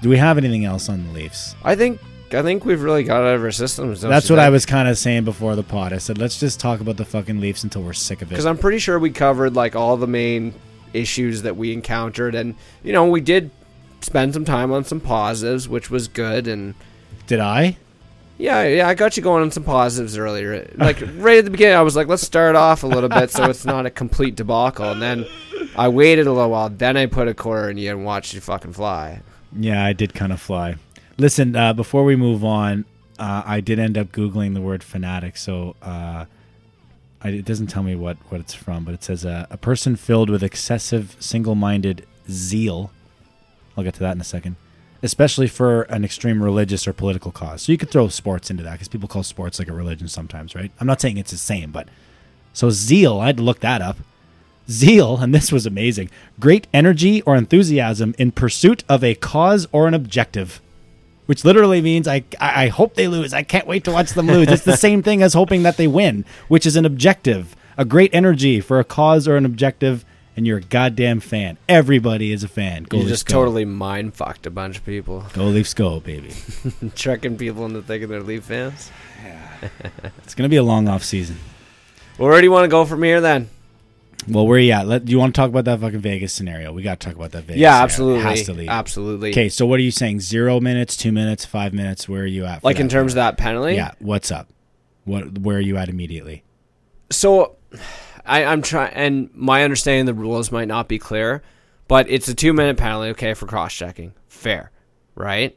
Do we have anything else on the Leafs? I think I think we've really got out of our systems. That's what I was kind of saying before the pod. I said let's just talk about the fucking Leafs until we're sick of it. because I'm pretty sure we covered like all the main issues that we encountered, and you know we did spend some time on some positives, which was good. And Did I? yeah, yeah, I got you going on some positives earlier. Like right at the beginning, I was like, let's start off a little bit so it's not a complete debacle. And then I waited a little while, then I put a quarter in you and watched you fucking fly. Yeah, I did kind of fly. Listen, uh, before we move on, uh, I did end up googling the word fanatic. So uh, I, it doesn't tell me what what it's from, but it says uh, a person filled with excessive single-minded zeal. I'll get to that in a second. especially for an extreme religious or political cause. So you could throw sports into that because people call sports like a religion sometimes, right? I'm not saying it's the same, but so zeal, I had to look that up. Zeal, and this was amazing. Great energy or enthusiasm in pursuit of a cause or an objective. Which literally means I, I I hope they lose. I can't wait to watch them lose. It's the same thing as hoping that they win, which is an objective. A great energy for a cause or an objective, and you're a goddamn fan. Everybody is a fan. Go You Leafs just go. totally mind fucked a bunch of people, Go Leafs go, baby. tricking people into thinking they're Leaf fans. It's gonna be a long off season. Well, where do you want to go from here then? Well, where are you at? Let do you want to talk about that fucking Vegas scenario? We got to talk about that Vegas. yeah, scenario. It absolutely, has to leave. absolutely. Okay, so what are you saying? Zero minutes, two minutes, five minutes? Where are you at? for Like in terms of that penalty. Yeah. What's up? What? Where are you at immediately? So, I, I'm trying, and my understanding of the rules might not be clear, but it's a two minute penalty. Okay, for cross checking, fair, right?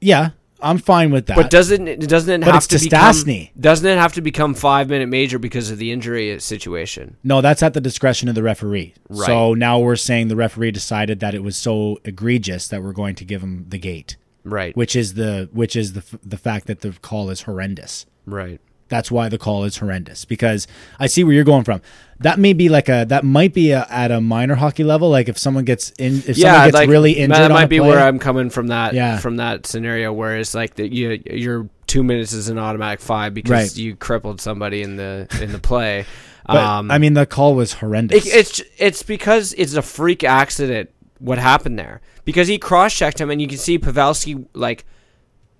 Yeah, I'm fine with that. But doesn't it doesn't it But have it's to to become doesn't it have to become five minute major because of the injury situation? no, that's at the discretion of the referee. Right. So now we're saying the referee decided that it was so egregious that we're going to give him the gate, Right, which is the which is the the fact that the call is horrendous. right. That's why the call is horrendous because I see where you're going from. That may be like a that might be a, at a minor hockey level. Like if someone gets in, if someone gets like, really injured, That might be play- where I'm coming from that Yeah. from that scenario where it's like that you your two minutes is an automatic five because Right. you crippled somebody in the in the play. But um, I mean, the call was horrendous. it, it's it's because it's a freak accident what happened there because he cross checked him and you can see Pavelski like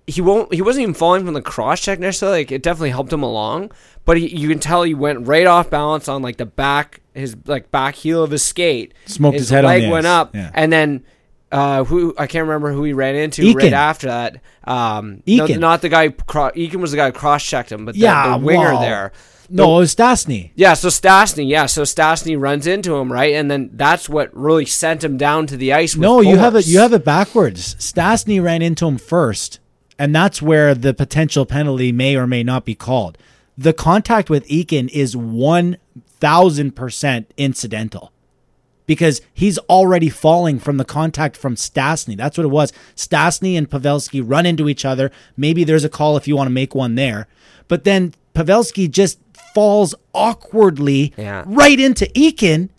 he won't he wasn't even falling from the cross check necessarily like it definitely helped him along but he, you can tell he went right off balance on like the back his like back heel of his skate Smoked his head on leg the went up Yeah. and then uh, who I can't remember who he ran into Eakin. right after that. Um, no, not the guy. Cro- Eakin was the guy who cross checked him, but the, yeah, the winger there. No, it was Stastny. Yeah, so Stastny, yeah, so Stastny runs into him, right, and then that's what really sent him down to the ice. With No, you have it. You have it backwards. Stastny ran into him first, and that's where the potential penalty may or may not be called. The contact with Eakin is one thousand percent incidental because he's already falling from the contact from Stastny. That's what it was. Stastny and Pavelski run into each other. Maybe there's a call if you want to make one there, but then Pavelski just falls awkwardly Yeah. right into Eakin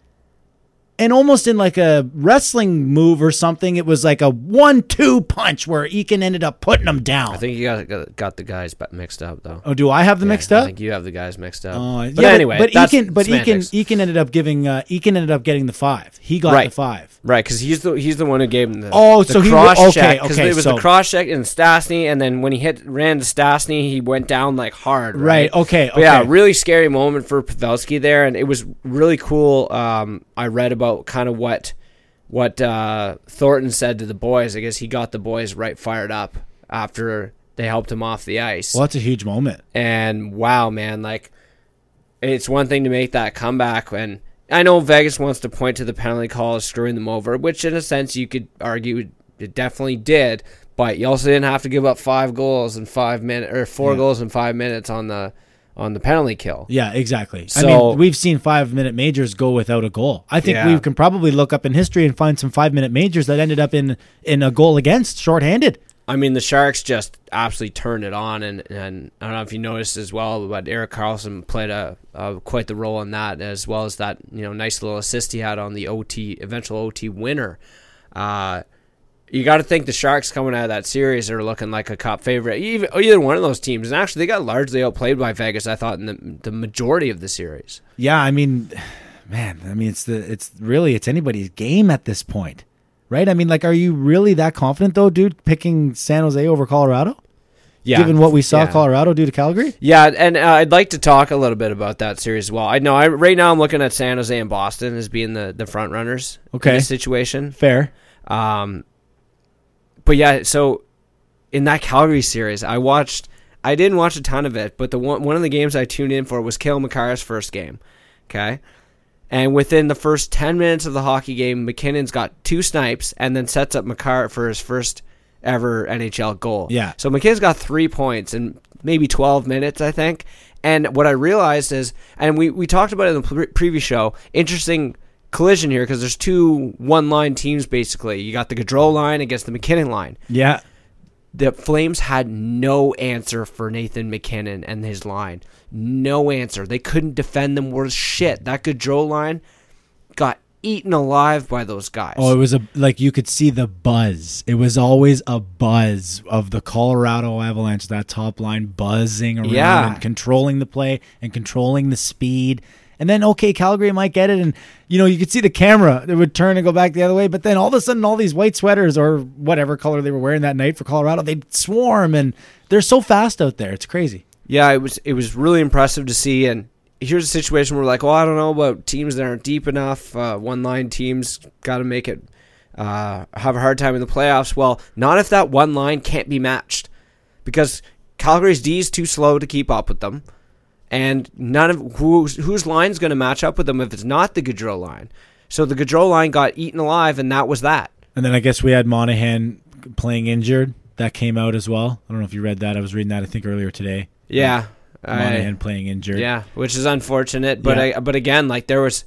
and almost in like a wrestling move or something, it was like a one-two punch where Eakin ended up putting him down. I think you got got, got the guys mixed up though. oh, do I have them mixed up? I think you have the guys mixed up. Oh, but yeah, anyway, but, that's Eakin, but Eakin, semantics. Eakin ended up giving uh, Eakin ended up getting the five. He got the five. Right, because he's the he's the one who gave him the Oh, the so he- cross okay, check because okay, it was so- the cross check and Stastny, and then when he hit ran to Stastny, he went down like hard. Right, Right. okay, But yeah, really scary moment for Pavelski there, and it was really cool. Um, I read about kind of what what uh, Thornton said to the boys. I guess he got the boys right fired up after they helped him off the ice. Well, that's a huge moment. And wow, man, like it's one thing to make that comeback and I know Vegas wants to point to the penalty call as screwing them over, which in a sense you could argue it definitely did, but you also didn't have to give up five goals in five minutes or four Yeah. goals in five minutes on the on the penalty kill. Yeah, exactly. I mean, we've seen five-minute majors go without a goal. I think Yeah. we can probably look up in history and find some five-minute majors that ended up in in a goal against shorthanded. I mean, the Sharks just absolutely turned it on, and, and I don't know if you noticed as well, but Erik Karlsson played a, a quite the role in that, as well as that you know nice little assist he had on the OT eventual OT winner. Uh, you got to think the Sharks coming out of that series are looking like a cup favorite. Either, either one of those teams, and actually they got largely outplayed by Vegas. I thought in the, the majority of the series. Yeah, I mean, man, I mean, it's the it's really it's anybody's game at this point, right? I mean, like, are you really that confident though, dude? Picking San Jose over Colorado, Yeah, given what we saw Yeah. Colorado do to Calgary. Yeah, and uh, I'd like to talk a little bit about that series as well. I know I right now I'm looking at San Jose and Boston as being the, the front runners Okay. in this situation. Fair. Um, but yeah, so in that Calgary series, I watched. I didn't watch a ton of it, but the one one of the games I tuned in for was Cale Makar's first game. Okay. And within the first 10 minutes of the hockey game, MacKinnon's got two snipes and then sets up McCarr for his first ever NHL goal. Yeah. So MacKinnon's got three points in maybe 12 minutes, I think. And what I realized is, and we, we talked about it in the pre- previous show, interesting collision here because there's two one line teams basically. You got the Gaudreau line against the MacKinnon line. Yeah. The Flames had no answer for Nathan MacKinnon and his line. No answer. They couldn't defend them worth shit. That Gaudreau line got eaten alive by those guys. Oh, it was a like you could see the buzz. It was always a buzz of the Colorado Avalanche, that top line buzzing around Yeah. and controlling the play and controlling the speed. And then okay, Calgary might get it, and you know you could see the camera it would turn and go back the other way. But then all of a sudden, all these white sweaters or whatever color they were wearing that night for Colorado, they'd swarm, and they're so fast out there. It's crazy. Yeah, it was it was really impressive to see. And here's a situation where like, well, I don't know about teams that aren't deep enough. Uh, one line teams got to make it uh, have a hard time in the playoffs. Well, not if that one line can't be matched, because Calgary's D is too slow to keep up with them, and none of whose whose line's going to match up with them if it's not the Gaudreau line. So the Gaudreau line got eaten alive, and that was that. And then I guess we had Monahan playing injured. That came out as well. I don't know if you read that. I was reading that I think earlier today. Yeah. I- Monahan playing injured. Yeah, which is unfortunate. But Yeah. I, but again, like there was,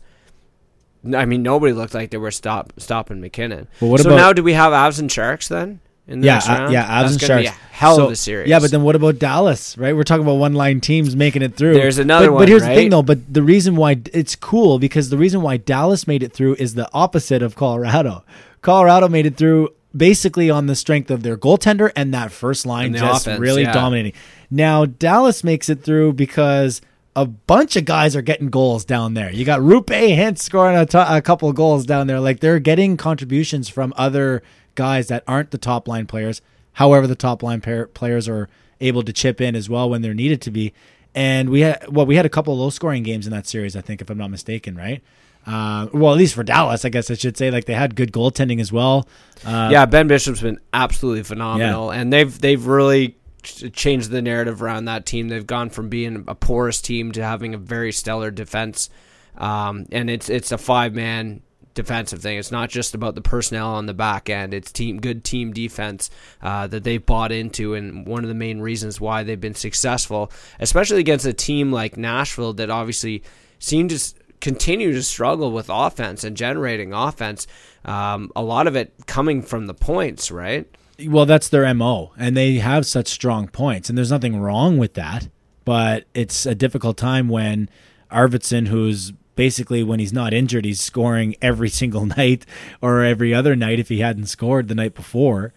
I mean, nobody looked like they were stop stopping MacKinnon. But what so about- now do we have Avs and Sharks then? In the Yeah, next uh, round? yeah, Avs That's and Sharks. Be a hell So- of a series. Yeah, but then what about Dallas? Right, we're talking about one line teams making it through. There's another but, one, But here's the thing, though. But the reason why it's cool because the reason why Dallas made it through is the opposite of Colorado. Colorado made it through basically on the strength of their goaltender and that first line just offense, really yeah. dominating. Now Dallas makes it through because. A bunch of guys are getting goals down there. You got Roope Hintz scoring a, couple of goals down there. Like they're getting contributions from other guys that aren't the top line players. However, the top line pair, players are able to chip in as well when they're needed to be. And we had well, we had a couple of low scoring games in that series, I think, if I'm not mistaken, right? Uh, well, at least for Dallas, I guess I should say. Like they had good goaltending as well. Uh, yeah, Ben Bishop's been absolutely phenomenal, and they've they've really changed the narrative around that team. They've gone from being a porous team to having a very stellar defense, um, and it's it's a five man defensive thing. It's not just about the personnel on the back end. It's team good team defense uh, that they've bought into, and one of the main reasons why they've been successful, especially against a team like Nashville that obviously seemed to continue to struggle with offense and generating offense. Um, a lot of it coming from the points, right? well, that's their mo, and they have such strong points, and there's nothing wrong with that. But it's a difficult time when Arvidsson, who's basically when he's not injured, he's scoring every single night or every other night if he hadn't scored the night before.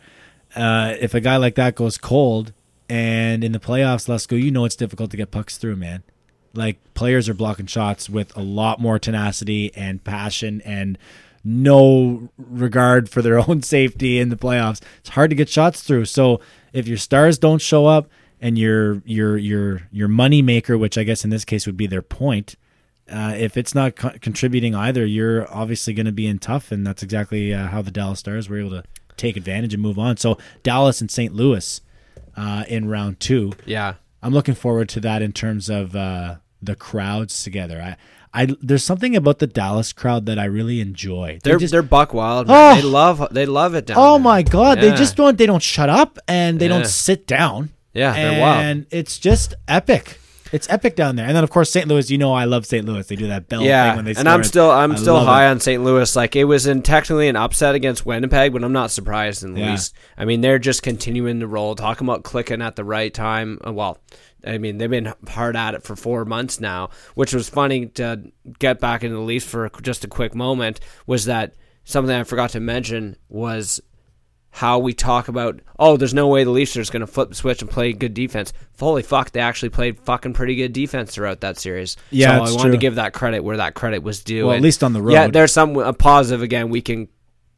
Uh, if a guy like that goes cold, and in the playoffs, let's go. You know it's difficult to get pucks through, man. Like players are blocking shots with a lot more tenacity and passion and no regard for their own safety in the playoffs. It's hard to get shots through. So if your stars don't show up and your your your your money maker, which I guess in this case would be their point, uh, if it's not co- contributing either, you're obviously going to be in tough, and that's exactly uh, how the Dallas Stars were able to take advantage and move on. So Dallas and St. Louis uh, in round two. Yeah. I'm looking forward to that in terms of uh, the crowds together. I, I there's something about the Dallas crowd that I really enjoy. They They're just- they're buck wild. Man. Oh! They love they love it down oh there. my god, Yeah. they just don't they don't shut up and they Yeah. don't sit down. Yeah, they're wild. and it's just epic. It's epic down there. And then of course St. Louis. You know I love St. Louis. They do that bell Yeah, thing when they and. I'm still I'm I still high it. on St. Louis. Like it was in technically an upset against Winnipeg, but I'm not surprised in the Yeah. least. I mean, they're just continuing to roll. Talking about clicking at the right time. Uh, Well, I mean, they've been hard at it for four months now, which was funny to get back into the Leafs for just a quick moment. Was that something I forgot to mention was how we talk about, oh, there's no way the Leafs are just going to flip the switch and play good defense. Holy fuck, they actually played fucking pretty good defense throughout that series. Yeah, so I wanted to give that credit where that credit was due. Well, at And least on the road. Yeah, there's some a positive again we can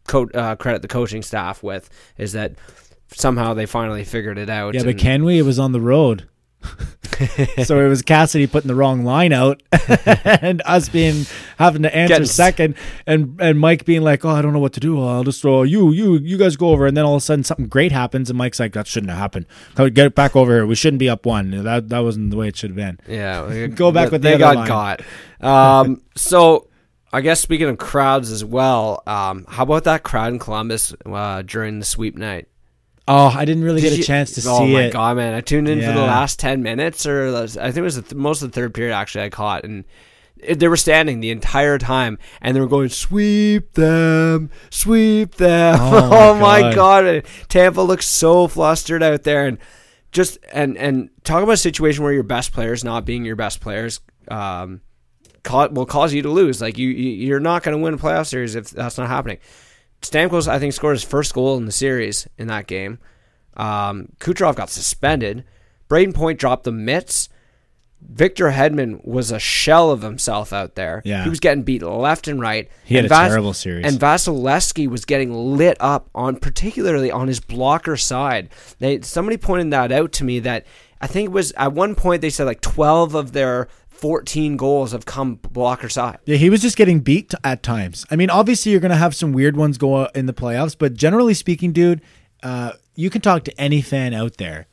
co- uh, credit the coaching staff with is that somehow they finally figured it out. Yeah, but can we? It was on the road. so it was Cassidy putting the wrong line out and us being having to answer Getting- second and and Mike being like, Oh, I don't know what to do. I'll just throw you, you, you guys go over and then all of a sudden something great happens and Mike's like, That shouldn't have happened. Get back over here. We shouldn't be up one. That that wasn't the way it should have been. Yeah, Go back with the they other got line. got. Um, so I guess speaking of crowds as well, um, how about that crowd in Columbus uh, during the sweep night? Oh, I didn't really Did get a chance to oh see it. Oh my god, man! I tuned in for the last ten minutes, or I think it was the th- most of the third period. Actually, I caught, and they were standing the entire time and they were going sweep them, sweep them. Oh, Oh, my my god. Tampa looks so flustered out there and just and and talk about a situation where your best players not being your best players um will cause you to lose. Like you you- you're not going to win a playoff series if that's not happening. Stamkos I think scored his first goal in the series in that game. Um, Kucherov got suspended. Brayden Point dropped the mitts. Victor Hedman was a shell of himself out there. Yeah. He was getting beat left and right. He had And a terrible series. And Vasilevskiy was getting lit up on, particularly on his blocker side. They somebody pointed that out to me that I think it was at one point they said like twelve of their fourteen goals have come blocker side. Yeah, he was just getting beat at times. I mean, obviously you're going to have some weird ones go out in the playoffs, but generally speaking, dude, uh, you can talk to any fan out there.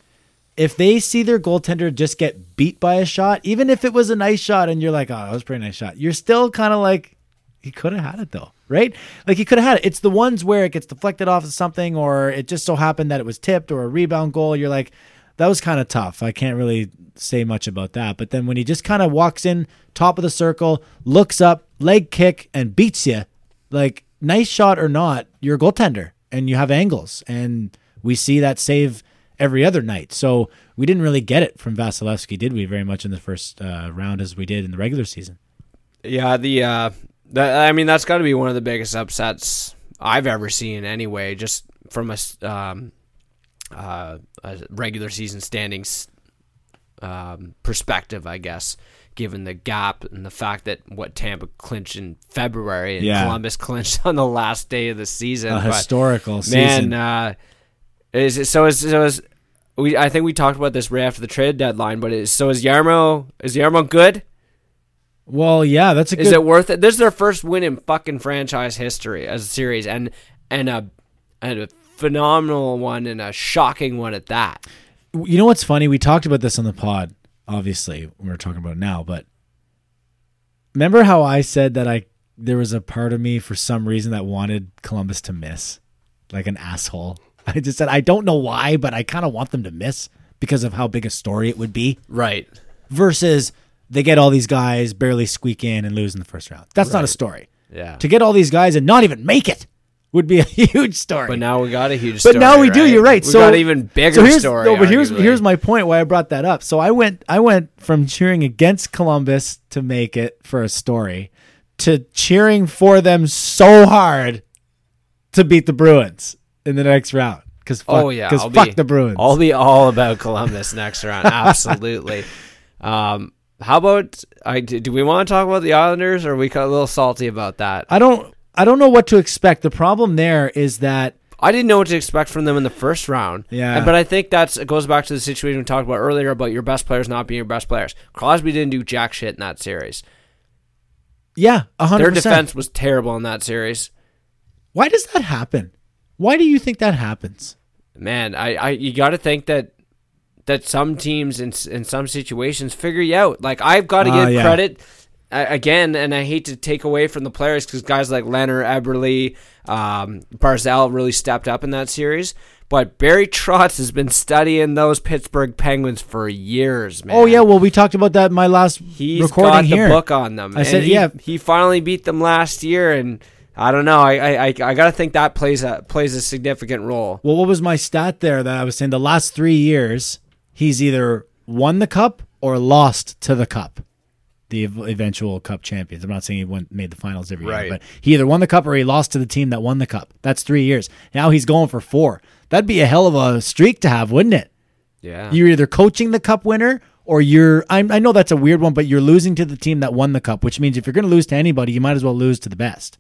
If they see their goaltender just get beat by a shot, even if it was a nice shot and you're like, oh, that was a pretty nice shot, you're still kind of like, he could have had it though, right? Like he could have had it. It's the ones where it gets deflected off of something or it just so happened that it was tipped or a rebound goal. You're like, that was kind of tough. I can't really say much about that. But then when he just kind of walks in, top of the circle, looks up, leg kick, and beats you, like nice shot or not, you're a goaltender and you have angles. And we see that save every other night. So we didn't really get it from Vasilevskiy, did we? Very much in the first uh, round as we did in the regular season. Yeah, the uh, that I mean that's got to be one of the biggest upsets I've ever seen. Anyway, just from a um, uh, a regular season standings um, perspective, I guess. Given the gap and the fact that what Tampa clinched in February and Yeah. Columbus clinched on the last day of the season, A But, historical man, season. uh, is it, so is so is we? I think we talked about this right after the trade deadline. But is, so is Jarmo? Is Jarmo good? well, yeah, that's a good. Is it worth it? This is their first win in fucking franchise history as a series, and and a and a phenomenal one and a shocking one at that. you know what's funny? We talked about this on the pod. Obviously, we're talking about it now, but remember how I said that I there was a part of me for some reason that wanted Columbus to miss, like an asshole. I just said I don't know why, but I kind of want them to miss because of how big a story it would be. Right. Versus they get all these guys barely squeak in and lose in the first round. That's not a story. Yeah. To get all these guys and not even make it would be a huge story. But now we got a huge. Story. But story, now we do. You're right. We so got an even bigger so here's, story. No, but here's arguably. here's my point why I brought that up. So I went I went from cheering against Columbus to make it for a story to cheering for them so hard to beat the Bruins in the next round. Because Oh yeah, because fuck be- the Bruins. I'll be all about Columbus next round. Absolutely. um, how about I? Do we want to talk about the Islanders, or are we got a little salty about that? I don't I don't know what to expect. The problem there is that I didn't know what to expect from them in the first round. Yeah. And- but I think that's it goes back to the situation we talked about earlier about your best players not being your best players. Crosby didn't do jack shit in that series. yeah, hundred Their defense was terrible in that series. Why does that happen? Why do you think that happens? Man, I, I you got to think that that some teams in in some situations figure you out. Like I've got to Ah, give yeah. credit uh, again, and I hate to take away from the players because guys like Leonard Eberle, um, Barzal really stepped up in that series. But Barry Trotz has been studying those Pittsburgh Penguins for years, man. Oh yeah, well we talked about that in my last He's recording got the here. book on them. I and said, he, yeah. he finally beat them last year, and I don't know. I I, I, I got to think that plays a plays a significant role. Well, what was my stat there that I was saying? The last three years, he's either won the cup or lost to the cup, the eventual cup champions. I'm not saying he went made the finals every Right. year, but he either won the cup or he lost to the team that won the cup. That's three years. Now he's going for four. That'd be a hell of a streak to have, wouldn't it? Yeah. You're either coaching the cup winner or you're. I, I know that's a weird one, but you're losing to the team that won the cup, which means if you're going to lose to anybody, you might as well lose to the best.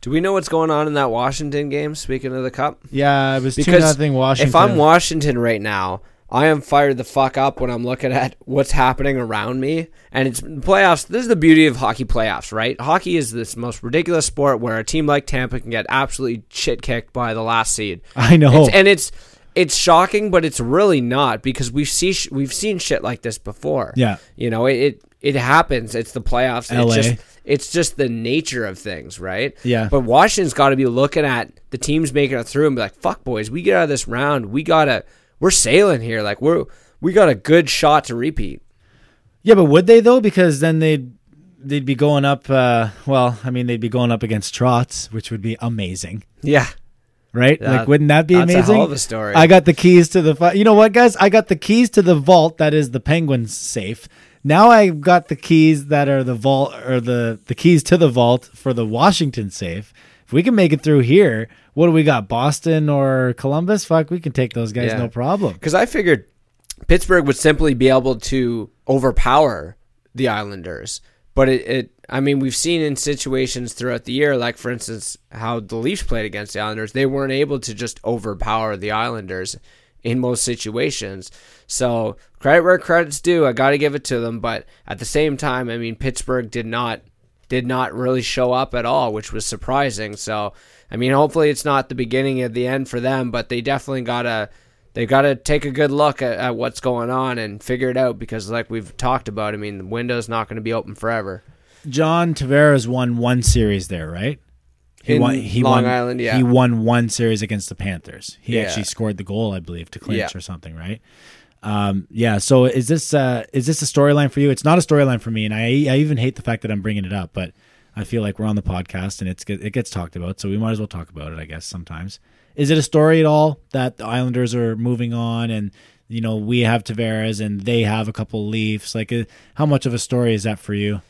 Do we know what's going on in that Washington game? Speaking of the cup, Yeah, it was two because nothing Washington. if I'm Washington right now, I am fired the fuck up when I'm looking at what's happening around me. And it's playoffs. This is the beauty of hockey playoffs, right? Hockey is this most ridiculous sport where a team like Tampa can get absolutely shit kicked by the last seed. I know. It's, and it's it's shocking, but it's really not because we've see we've seen shit like this before. Yeah. you know it it, it happens. It's the playoffs. LA. It's just it's just the nature of things, right? Yeah. But Washington's got to be looking at the teams making it through and be like, "Fuck, boys, we get out of this round. We gotta we're sailing here. Like we're we got a good shot to repeat." Yeah, but would they though? Because then they'd they'd be going up. Uh, well, I mean, they'd be going up against Trotz, which would be amazing, Yeah. right? Yeah, like, wouldn't that be amazing? hell of a story. I got the keys to the. fi- You know what, guys? I got the keys to the vault that is the Penguins safe. Now I've got the keys that are the vault or the the keys to the vault for the Washington safe. If we can make it through here, what do we got? Boston or Columbus? Fuck, we can take those guys Yeah. no problem. Because I figured Pittsburgh would simply be able to overpower the Islanders. But it, it, I mean, we've seen in situations throughout the year, like for instance, how the Leafs played against the Islanders, they weren't able to just overpower the Islanders in most situations. So credit where credit's due. I got to give it to them. But at the same time, I mean, Pittsburgh did not did not really show up at all, which was surprising. So, I mean, hopefully it's not the beginning of the end for them, but they definitely gotta they gotta take a good look at, at what's going on and figure it out because, like we've talked about, I mean, the window's not going to be open forever. John Tavares won one series there, right? He In won. He Long won, Island, yeah. He won one series against the Panthers. He Yeah. actually scored the goal, I believe, to clinch Yeah. or something, right? Um, yeah. So is this uh, is this a storyline for you? It's not a storyline for me, and I I even hate the fact that I'm bringing it up, but I feel like we're on the podcast and it's it gets talked about, so we might as well talk about it. I guess sometimes. Is it a story at all that the Islanders are moving on and? You know, we have Tavares and they have a couple Leafs. Like, uh, how much of a story is that for you?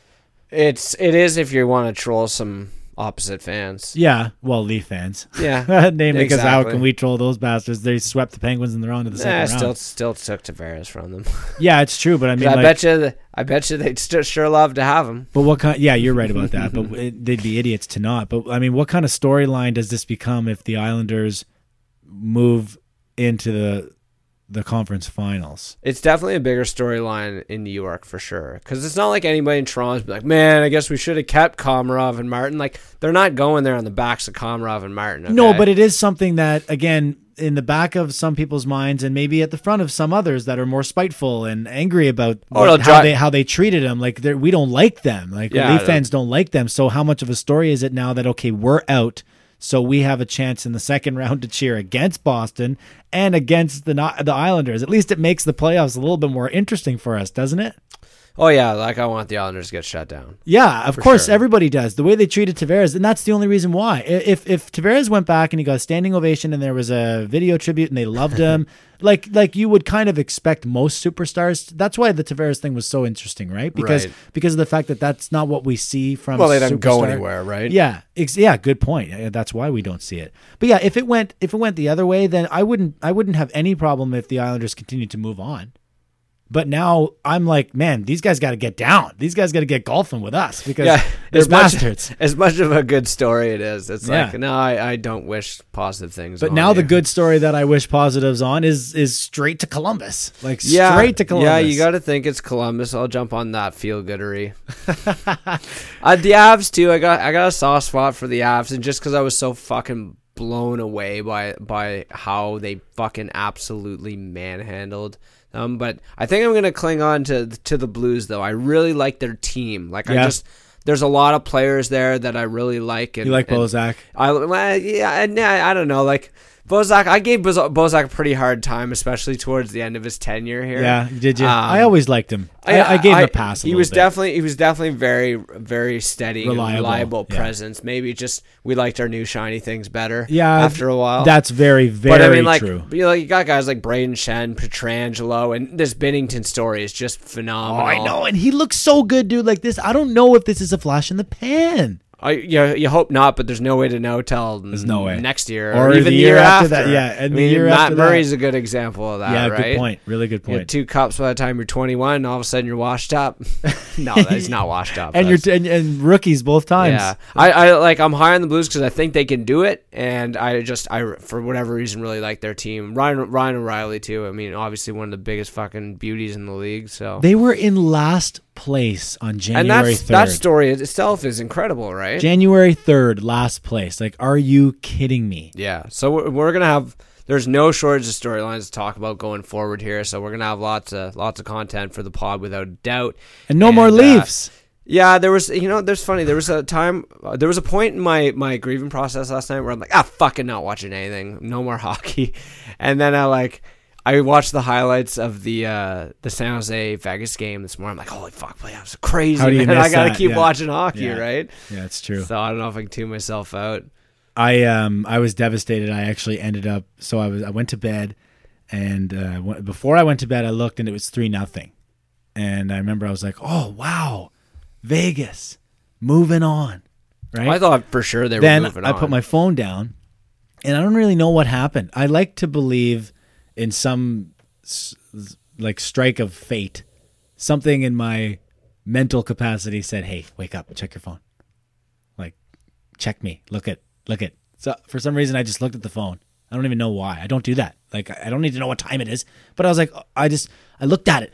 It's it is if you want to troll some opposite fans. Yeah, well, Leaf fans. Yeah, Name because how can we troll those bastards? They swept the Penguins and they're on to the Nah, second still round. still took Tavares from them. Yeah, it's true, but I mean, I like, bet you, I bet you they'd st- sure love to have him. but what kind? Yeah, you're right about that. but it, they'd be idiots to not. But I mean, what kind of storyline does this become if the Islanders move into the the conference finals? It's definitely a bigger storyline in New York for sure. Because it's not like anybody in Toronto's be like, man, I guess we should have kept Komarov and Martin. Like, they're not going there on the backs of Komarov and Martin. No, but it is something that again in the back of some people's minds and maybe at the front of some others that are more spiteful and angry about Oh, what- it'll how they how they treated them. Like we don't like them. Like Yeah, Leaf fans don't like them. So how much of a story is it now that okay we're out? So we have a chance in the second round to cheer against Boston and against the the Islanders. At least it makes the playoffs a little bit more interesting for us, doesn't it? Oh, yeah, like I want the Islanders to get shut down. Yeah, of course, sure. everybody does. The way they treated Tavares, and that's the only reason why. If if Tavares went back and he got a standing ovation and there was a video tribute and they loved him, like like you would kind of expect most superstars. That's why the Tavares thing was so interesting, right? Because Right. because of the fact that that's not what we see from. Well, they don't go anywhere, right? Yeah, ex- yeah, good point. That's why we don't see it. But yeah, if it went if it went the other way, then I wouldn't I wouldn't have any problem if the Islanders continued to move on. But now I'm like, man, these guys got to get down. These guys got to get golfing with us because Yeah, they're as much, as much of a good story it is, it's Yeah. like, no, I, I don't wish positive things. But now the good story that I wish positives on is is straight to Columbus, like yeah, straight to Columbus. Yeah, you got to think it's Columbus. I'll jump on that feel goodery. uh, the Avs too. I got I got a soft spot for the Avs, and just because I was so fucking blown away by by how they fucking absolutely manhandled them. But I think I'm gonna cling on to to the Blues though. I really like their team. Like I just. There's a lot of players there that I really like. And, You like Bozak? I yeah, and I, I don't know. Like Bozak, I gave Boz- Bozak a pretty hard time, especially towards the end of his tenure here. Yeah, did you? Um, I always liked him. I, I gave him a pass. A he was bit. definitely he was definitely very very steady Reliable, and reliable yeah. presence. Maybe just we liked our new shiny things better. yeah. after a while. that's very very true. but I mean, like true. you, know, you got guys like Brayden Schenn, Pietrangelo, and this Binnington story is just Oh, phenomenal. I know, and he looks so good, dude. Like this, I don't know if this is a flash in the pan. I, you, you hope not, but there's no way to know till There's no way. next year Or or, even the year year, after after. that, yeah, and I the year Matt after that. Murray's a good example of that. yeah, right? good point. Really good point. two cups by the time you're 21, all of a sudden you're washed up. no, he's not washed up. and you're and, and rookies both times. yeah, I, I like I'm high on the Blues because I think they can do it, and I just I for whatever reason really like their team. Ryan Ryan O'Reilly too. I mean, obviously one of the biggest fucking beauties in the league. So They were in last place on and January that's third. that story itself is incredible, right? January third, last place. Like, are you kidding me? Yeah. So we're, we're gonna have. There's no shortage of storylines to talk about going forward here. So we're gonna have lots of lots of content for the pod without a doubt. And no more uh, Leafs. Yeah, there was, you know, there's funny. There was a time, uh, there was a point in my my grieving process last night where I'm like, ah, fucking not watching anything, no more hockey, and then I like, I watched the highlights of the uh, the San Jose Vegas game this morning. I'm like, holy fuck, play that was crazy. How do you man. I gotta that? keep Yeah. watching hockey, Yeah. right? Yeah, it's true. So I don't know if I can tune myself out. I um I was devastated. I actually ended up so I was I went to bed, and uh, w- before I went to bed, I looked and it was three nothing, and I remember I was like, oh wow, Vegas, moving on, right? I thought for sure they were then I on. put my phone down, and I don't really know what happened. I like to believe in some like strike of fate. Something in my mental capacity said, "Hey, wake up, check your phone. Like, check me. Look at, look at." So for some reason, I just looked at the phone. I don't even know why. I don't do that. Like, I don't need to know what time it is. But I was like, I just, I looked at it,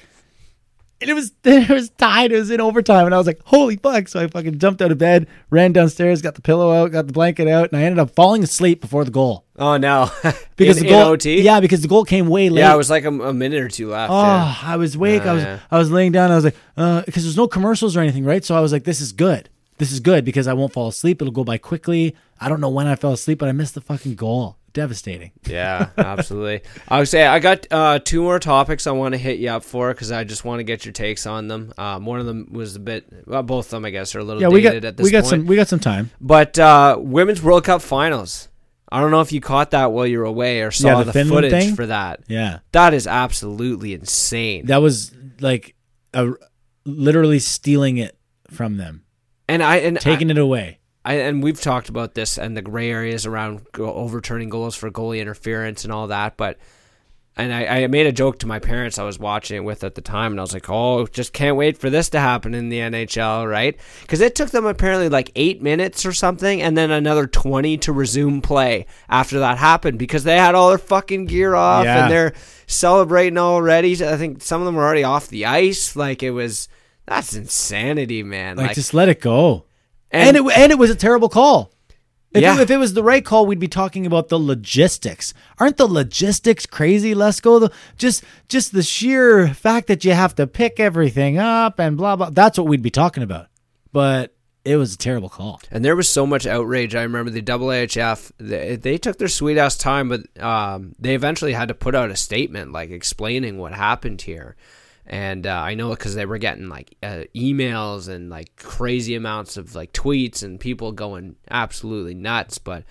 and it was it was tied. It was in overtime, and I was like, "Holy fuck!" So I fucking jumped out of bed, ran downstairs, got the pillow out, got the blanket out, and I ended up falling asleep before the goal oh no, because in, the goal. OT. Yeah, because the goal came way late. yeah, it was like a, a minute or two left. Oh, yeah. I was awake. I was yeah. I was laying down. I was like, uh, because there's no commercials or anything, right? So I was like, this is good. This is good because I won't fall asleep. It'll go by quickly. I don't know when I fell asleep, but I missed the fucking goal. Devastating. Yeah, absolutely. I would say I got uh, two more topics I want to hit you up for because I just want to get your takes on them. Um, one of them was a bit, well, both of them I guess are a little Yeah, we got at this we got point. some we got some time. But uh, women's World Cup finals. I don't know if you caught that while you were away or saw the the, Finland footage thing? for that. Yeah, That is absolutely insane. that was like a, literally stealing it from them, and I and taking it away. I, and we've talked about this and the gray areas around go- overturning goals for goalie interference and all that. But and I, I made a joke to my parents I was watching it with at the time, and I was like, "Oh, just can't wait for this to happen in the NHL, right?" Because it took them apparently like eight minutes or something, and then another twenty to resume play after that happened because they had all their fucking gear off Yeah. and they're celebrating already. I think some of them were already off the ice. Like it was. That's insanity, man. Like, Like, just let it go. And, And, it and it was a terrible call. If, Yeah. it, if it was the right call, we'd be talking about the logistics. Aren't the logistics crazy, Lesko? The, just just the sheer fact that you have to pick everything up and blah blah. That's what we'd be talking about. But it was a terrible call. And there was so much outrage. I remember the IIHF, they, they took their sweet ass time, but um, they eventually had to put out a statement like explaining what happened here. And uh, I know because they were getting like uh, emails and like crazy amounts of like tweets and people going absolutely nuts. But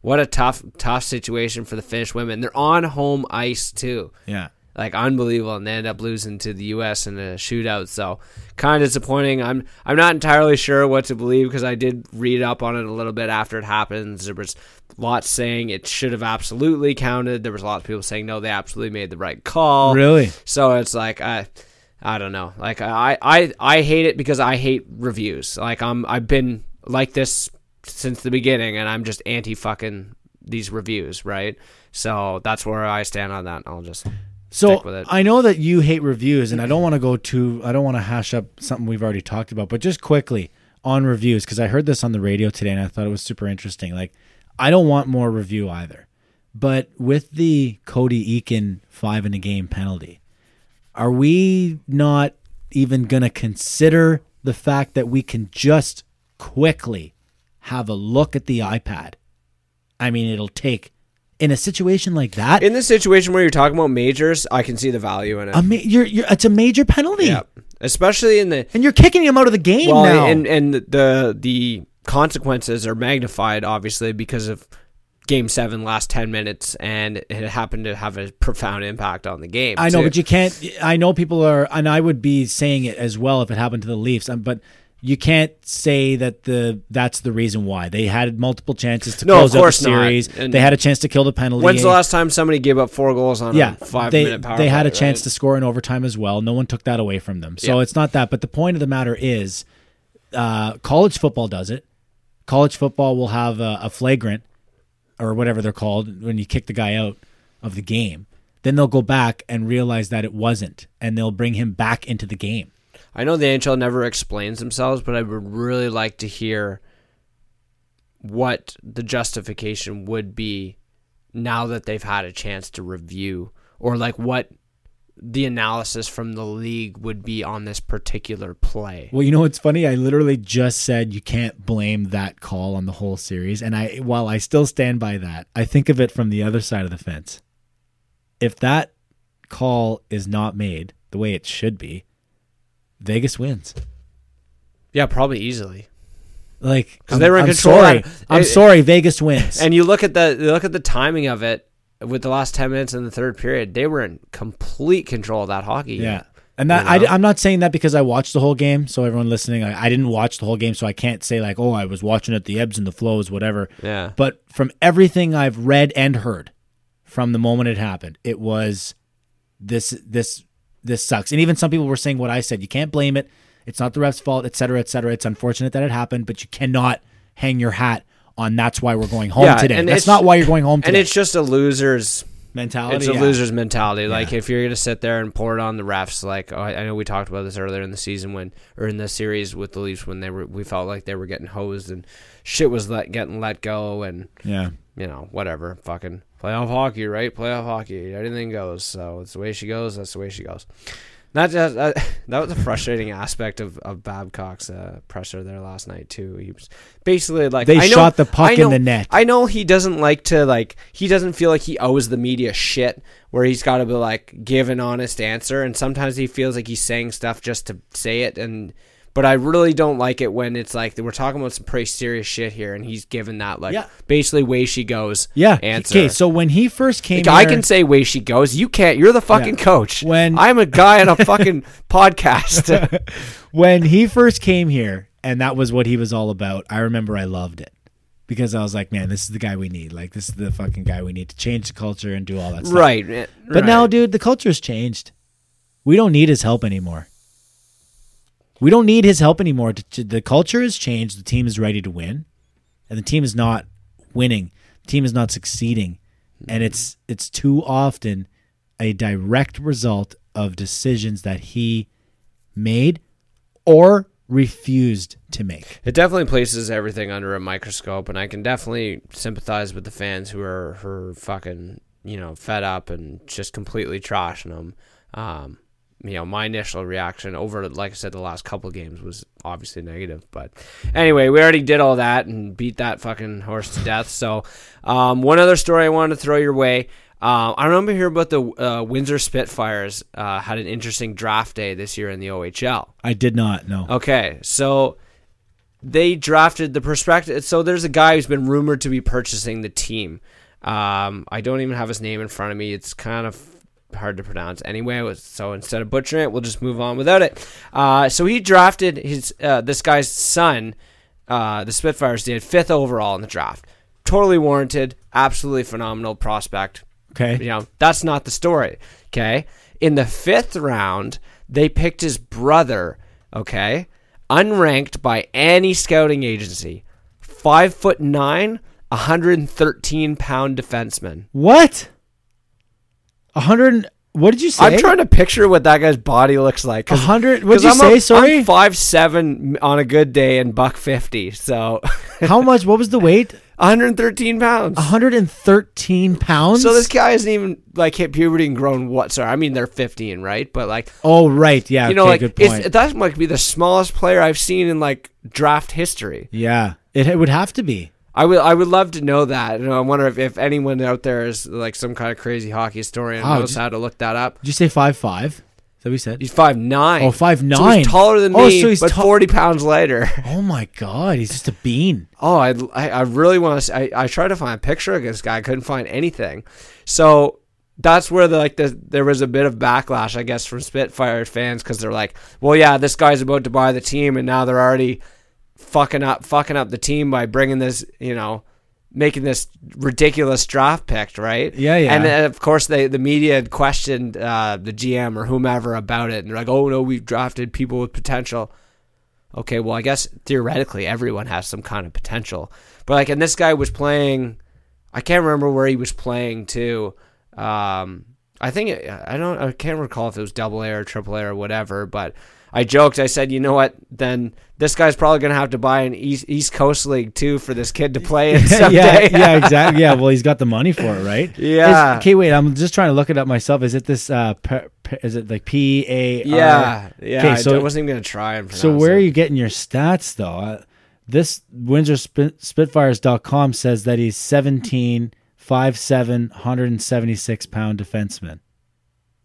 what a tough, tough situation for the Finnish women. They're on home ice too Yeah. like unbelievable, and they end up losing to the U.S. in a shootout. So kind of disappointing. I'm I'm not entirely sure what to believe because I did read up on it a little bit after it happens. There was lots saying it should have absolutely counted. There was a lot of people saying no, they absolutely made the right call. Really? So it's like I. I don't know. Like I, I, I hate it because I hate reviews. Like I'm, I've been like this since the beginning, and I'm just anti fucking these reviews, right? So that's where I stand on that. I'll just So stick with it. I know that you hate reviews, and I don't want to go too. I don't want to hash up something we've already talked about, but just quickly on reviews because I heard this on the radio today, and I thought it was super interesting. Like, I don't want more review either, but with the Cody Eakin five in a game penalty, are we not even going to consider the fact that we can just quickly have a look at the iPad? I mean, it'll take in a situation like that. In the situation where you're talking about majors, I can see the value in it. a ma- you're, you're, it's a major penalty, yeah, especially in the and you're kicking him out of the game well, now. and and the the consequences are magnified obviously because of game seven last 10 minutes and it happened to have a profound impact on the game I know, too. but you can't. I know people are, and I would be saying it as well if it happened to the Leafs. Um, but you can't say that the that's the reason why they had multiple chances to No, close out the series. They had a chance to kill the penalty. when's the last time somebody gave up four goals on yeah, a five they, minute power they had a chance right? to score in overtime as well. No one took that away from them. So Yeah. it's not that. But the point of the matter is, uh, college football does it. College football will have a, a flagrant or whatever they're called when you kick the guy out of the game. Then they'll go back and realize that it wasn't, and they'll bring him back into the game. I know the NHL never explains themselves, but I would really like to hear what the justification would be now that they've had a chance to review, or like what the analysis from the league would be on this particular play. Well, you know what's funny? I literally just said you can't blame that call on the whole series, and I while I still stand by that, I think of it from the other side of the fence. If that call is not made the way it should be, Vegas wins. Yeah, probably easily. Like because they were in I'm control. Sorry. I'm it- sorry. Vegas wins. And you look at the you look at the timing of it with the last ten minutes in the third period. They were in complete control of that hockey. game. Yeah. And that You know? I, am not saying that because I watched the whole game. So everyone listening, I, I didn't watch the whole game, so I can't say like, oh, I was watching it, the ebbs and the flows, whatever. Yeah. But from everything I've read and heard, from the moment it happened, it was this this this sucks. And even some people were saying what I said. You can't blame it. It's not the ref's fault, et cetera, et cetera. It's unfortunate that it happened, but you cannot hang your hat on. That's why we're going home Yeah, today. and That's not why you're going home today. And it's just a loser's mentality. It's a yeah. loser's mentality. Like if you're gonna sit there and pour it on the refs, like oh, I I know we talked about this earlier in the season when, or in the series with the Leafs when they were, we felt like they were getting hosed and shit was let getting let go and Yeah. you know whatever, fucking playoff hockey, right? Playoff hockey, anything goes. So it's the way she goes. That's the way she goes. Not just uh, that was a frustrating aspect of, of Babcock's uh, presser there last night too. He was basically like They I know- shot the puck I in the net. I know he doesn't like to like he doesn't feel like he owes the media shit where he's got to be like give an honest answer and sometimes he feels like he's saying stuff just to say it and but I really don't like it when it's like we're talking about some pretty serious shit here and he's given that like Yeah. basically way she goes Yeah. answer. Okay. So when he first came, Like, I can say way she goes. You can't. You're the fucking Yeah. coach. When- I'm a guy on a fucking podcast. when he first came here and that was what he was all about, I remember I loved it. Because I was like, man, this is the guy we need. Like, this is the fucking guy we need to change the culture and do all that stuff. right. eh, But now, dude, the culture's changed. We don't need his help anymore. We don't need his help anymore. The culture has changed. The team is ready to win, and the team is not winning. The team is not succeeding, and it's it's too often a direct result of decisions that he made or refused to make. It definitely places everything under a microscope, and I can definitely sympathize with the fans who are are fucking you know fed up and just completely trashing them. Um, you know, my initial reaction over, like I said, the last couple games was obviously negative. But anyway, we already did all that and beat that fucking horse to death. So, um, one other story I wanted to throw your way. Uh, I remember hearing about the uh, Windsor Spitfires uh, had an interesting draft day this year in the OHL. I did not know. Okay, so they drafted the perspective. So there's a guy who's been rumored to be purchasing the team. Um, I don't even have his name in front of me. It's kind of hard to pronounce anyway. So instead of butchering it, we'll just move on without it. Uh, so he drafted his uh, this guy's son. Uh, the Spitfires did fifth overall in the draft. Totally warranted. Absolutely phenomenal prospect Okay. you know that's not the story okay in the fifth round they picked his brother okay unranked by any scouting agency five foot nine 113 pound defenseman What? Hundred? What did you say? i'm trying to picture what that guy's body looks like A hundred? What'd 'cause you I'm say? a- Sorry. I'm five seven on a good day and buck 50 so How much? What was the weight? 113 pounds 113 pounds. so this guy hasn't even like hit puberty and grown what sorry i mean they're 15 right but like Oh right, yeah. you know, okay, like good point. it's, that might be the smallest player I've seen in like draft history. yeah, it, it would have to be. I would, I would love to know that. You know, I wonder if, if anyone out there is like some kind of crazy hockey historian Wow, knows just- how to look that up. Did you say five five? Is that what you said? He's five nine. Oh, 5'9". So he's taller than Oh, me, so he's but ta- forty pounds lighter. Oh my god, he's just a bean. Oh, I, I, I really want to. I, I tried to find a picture of this guy. I couldn't find anything. So that's where the like the there was a bit of backlash, I guess, from Spitfire fans because they're like, well, yeah, this guy's about to buy the team, and now they're already fucking up fucking up the team by bringing this, you know. Making this ridiculous draft pick, right? Yeah, yeah. And then, of course, they the media had questioned uh, the GM or whomever about it, and they're like, "Oh no, we've drafted people with potential." okay, well, I guess theoretically everyone has some kind of potential. But like, and this guy was playing, I can't remember where he was playing too. Um, I think it, I don't, I can't recall if it was double A or triple A or whatever. But I joked, I said, you know what? Then this guy's probably gonna have to buy an East, East Coast League too for this kid to play in yeah, someday. yeah, exactly. Yeah, well, he's got the money for it, right? Yeah. Is- okay, wait. I'm just trying to look it up myself. Is it this? Uh, per, per- is it like P A? yeah, yeah. Okay, so d- wasn't even gonna try and So where it. are you getting your stats though? Uh, this Windsor Spit, Spitfires.com says that he's 17, 5'7", 176 pound defenseman.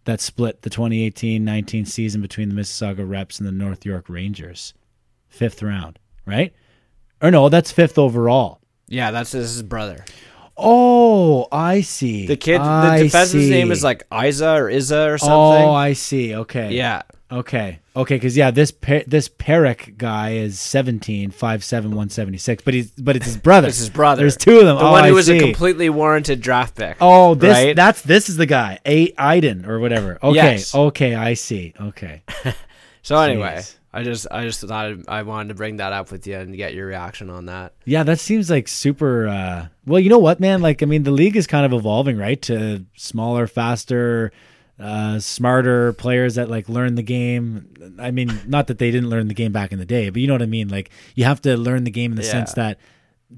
That split the 2018-19 season between the Mississauga Reps and the North York Rangers. Fifth round, right? Or no, that's fifth overall. Yeah, that's his brother. Oh, I see. The kid, I the defense's name is like Isa or Isa or something. Oh, I see. Okay. yeah. Okay. Okay. Because yeah, this per- this Perrick guy is 17, 5'7", 176, but he's but it's his brother. It's his brother. There's two of them. The oh, one I who was see. a completely warranted draft pick. Oh, this right? that's this is the guy, A Iden or whatever. Okay. Yes. Okay, I see. Okay. so anyway, I just I just thought I wanted to bring that up with you and get your reaction on that. Yeah, that seems like super. Uh, well, you know what, man? Like, I mean, the league is kind of evolving, right? To smaller, faster, uh, smarter players that like learn the game. I mean, not that they didn't learn the game back in the day, but you know what I mean. Like, you have to learn the game in the Yeah. sense that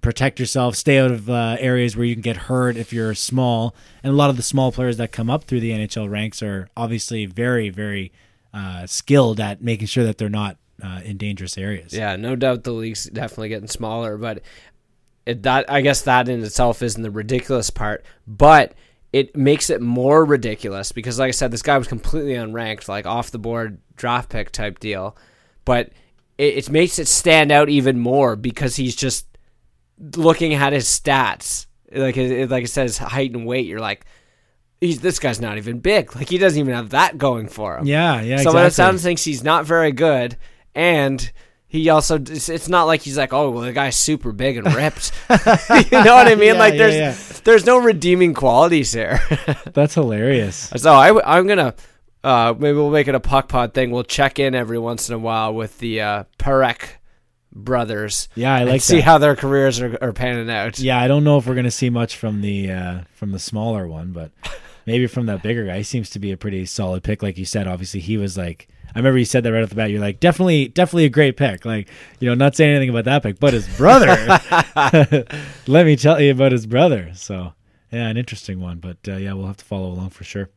protect yourself, stay out of uh, areas where you can get hurt if you're small. And a lot of the small players that come up through the NHL ranks are obviously very, very uh, skilled at making sure that they're not uh, in dangerous areas. Yeah, no doubt the league's definitely getting smaller, but it, that I guess that in itself isn't the ridiculous part, but it makes it more ridiculous because, like I said, this guy was completely unranked, like off the board draft pick type deal, but it, it makes it stand out even more because he's just looking at his stats, like it, like it says height and weight. You're like. He's, this guy's not even big. Like he doesn't even have that going for him. Yeah, yeah, that exactly. sounds thinks he's not very good, and he also it's, not like he's like, oh, well, the guy's super big and ripped. you know what I mean? Yeah, like there's yeah. there's no redeeming qualities here. That's hilarious. so I I'm gonna uh, maybe we'll make it a puck pod thing. We'll check in every once in a while with the uh, Perek brothers. Yeah, I like see how their careers are, are panning out. Yeah, I don't know if we're gonna see much from the uh, from the smaller one, but maybe from that bigger guy. He seems to be a pretty solid pick, like you said. Obviously, he was like. I remember you said that right off the bat. You're like, definitely, definitely a great pick. Like, you know, not saying anything about that pick, but his brother. let me tell you about his brother. So, yeah, an interesting one. But uh, yeah, we'll have to follow along for sure.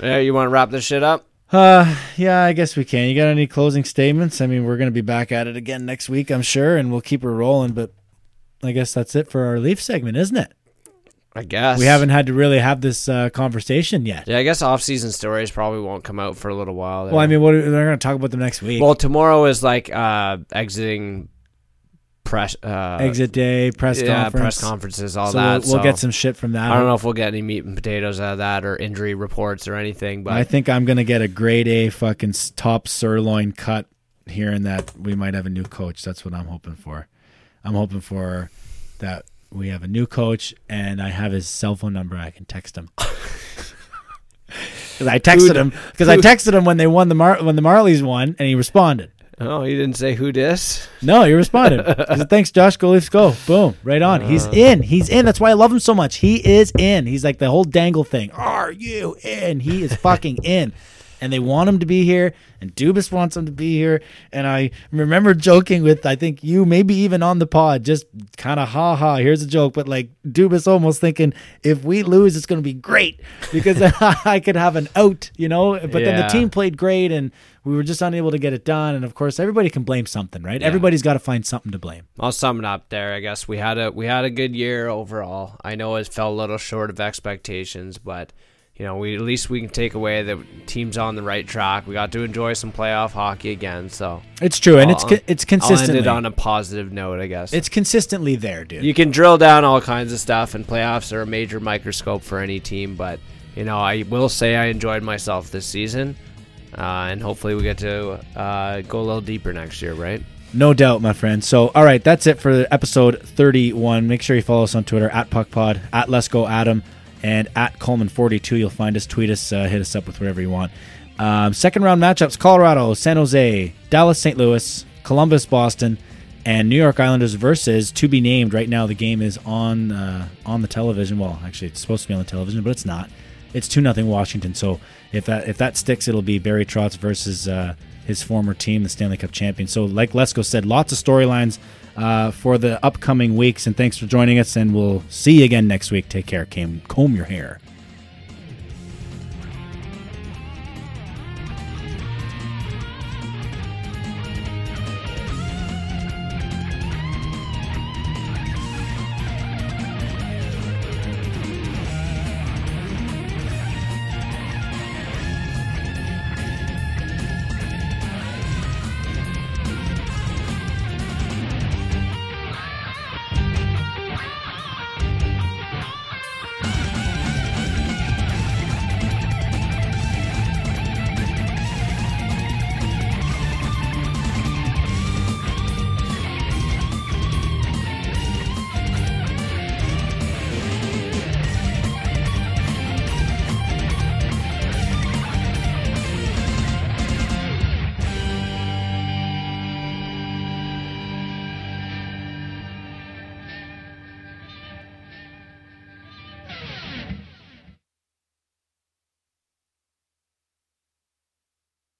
Yeah, you want to wrap this shit up? Uh, yeah, I guess we can. You got any closing statements? I mean, we're gonna be back at it again next week, I'm sure, and we'll keep her rolling. But I guess that's it for our Leaf segment, isn't it? I guess We haven't had to really have this uh, conversation yet. Yeah, I guess off-season stories probably won't come out for a little while. Well, I mean, what, they're going to talk about them next week. Well, tomorrow is like uh, exiting press uh, Exit day, press yeah, conference. press conferences, all so that. We'll, we'll so get some shit from that. I don't know if we'll get any meat and potatoes out of that or injury reports or anything, but I think I'm going to get a grade A fucking top sirloin cut hearing that we might have a new coach. That's what I'm hoping for. I'm hoping for that we have a new coach and I have his cell phone number. I can text him. Because I texted him because I texted him when they won the Mar- when the Marlies won and he responded. oh, he didn't say who dis? No, he responded. He said, Thanks, Josh. Go Leafs, go. Boom, right on. He's uh. in. He's in. That's why I love him so much. He is in. He's like the whole dangle thing. Are you in? He is fucking in. And they want him to be here, and Dubas wants him to be here. And I remember joking with, I think you, maybe even on the pod, just kind of ha ha. Here's a joke, but like Dubas almost thinking, if we lose, it's going to be great because I could have an out, you know. But then the team played great, and we were just unable to get it done. And of course, everybody can blame something, right? Everybody's got to find something to blame. I'll sum it up there. I guess we had a we had a good year overall. I know it fell a little short of expectations, but you know, we at least we can take away that team's on the right track. We got to enjoy some playoff hockey again. So It's true, and it's I'll- it's I'll end consistently it on a positive note, I guess. it's consistently there, dude. you can drill down all kinds of stuff, and playoffs are a major microscope for any team. But you know, I will say I enjoyed myself this season, uh, and hopefully we get to uh, go a little deeper next year, right? No doubt, my friend. So, all right, that's it for episode 31. Make sure you follow us on Twitter at PuckPod, at Let's Go Adam, and at Coleman42. You'll find us, tweet us, uh, hit us up with whatever you want. Um, second round matchups Colorado, San Jose, Dallas, St. Louis, Columbus, Boston, and New York Islanders versus to be named. Right now, the game is on uh, on the television. Well, actually, it's supposed to be on the television, but it's not. It's two nothing Washington. So if that if that sticks, it'll be Barry Trotz versus uh, his former team, the Stanley Cup champion. So like Lesko said, lots of storylines uh, for the upcoming weeks. And thanks for joining us. And we'll see you again next week. Take care. Comb, comb your hair.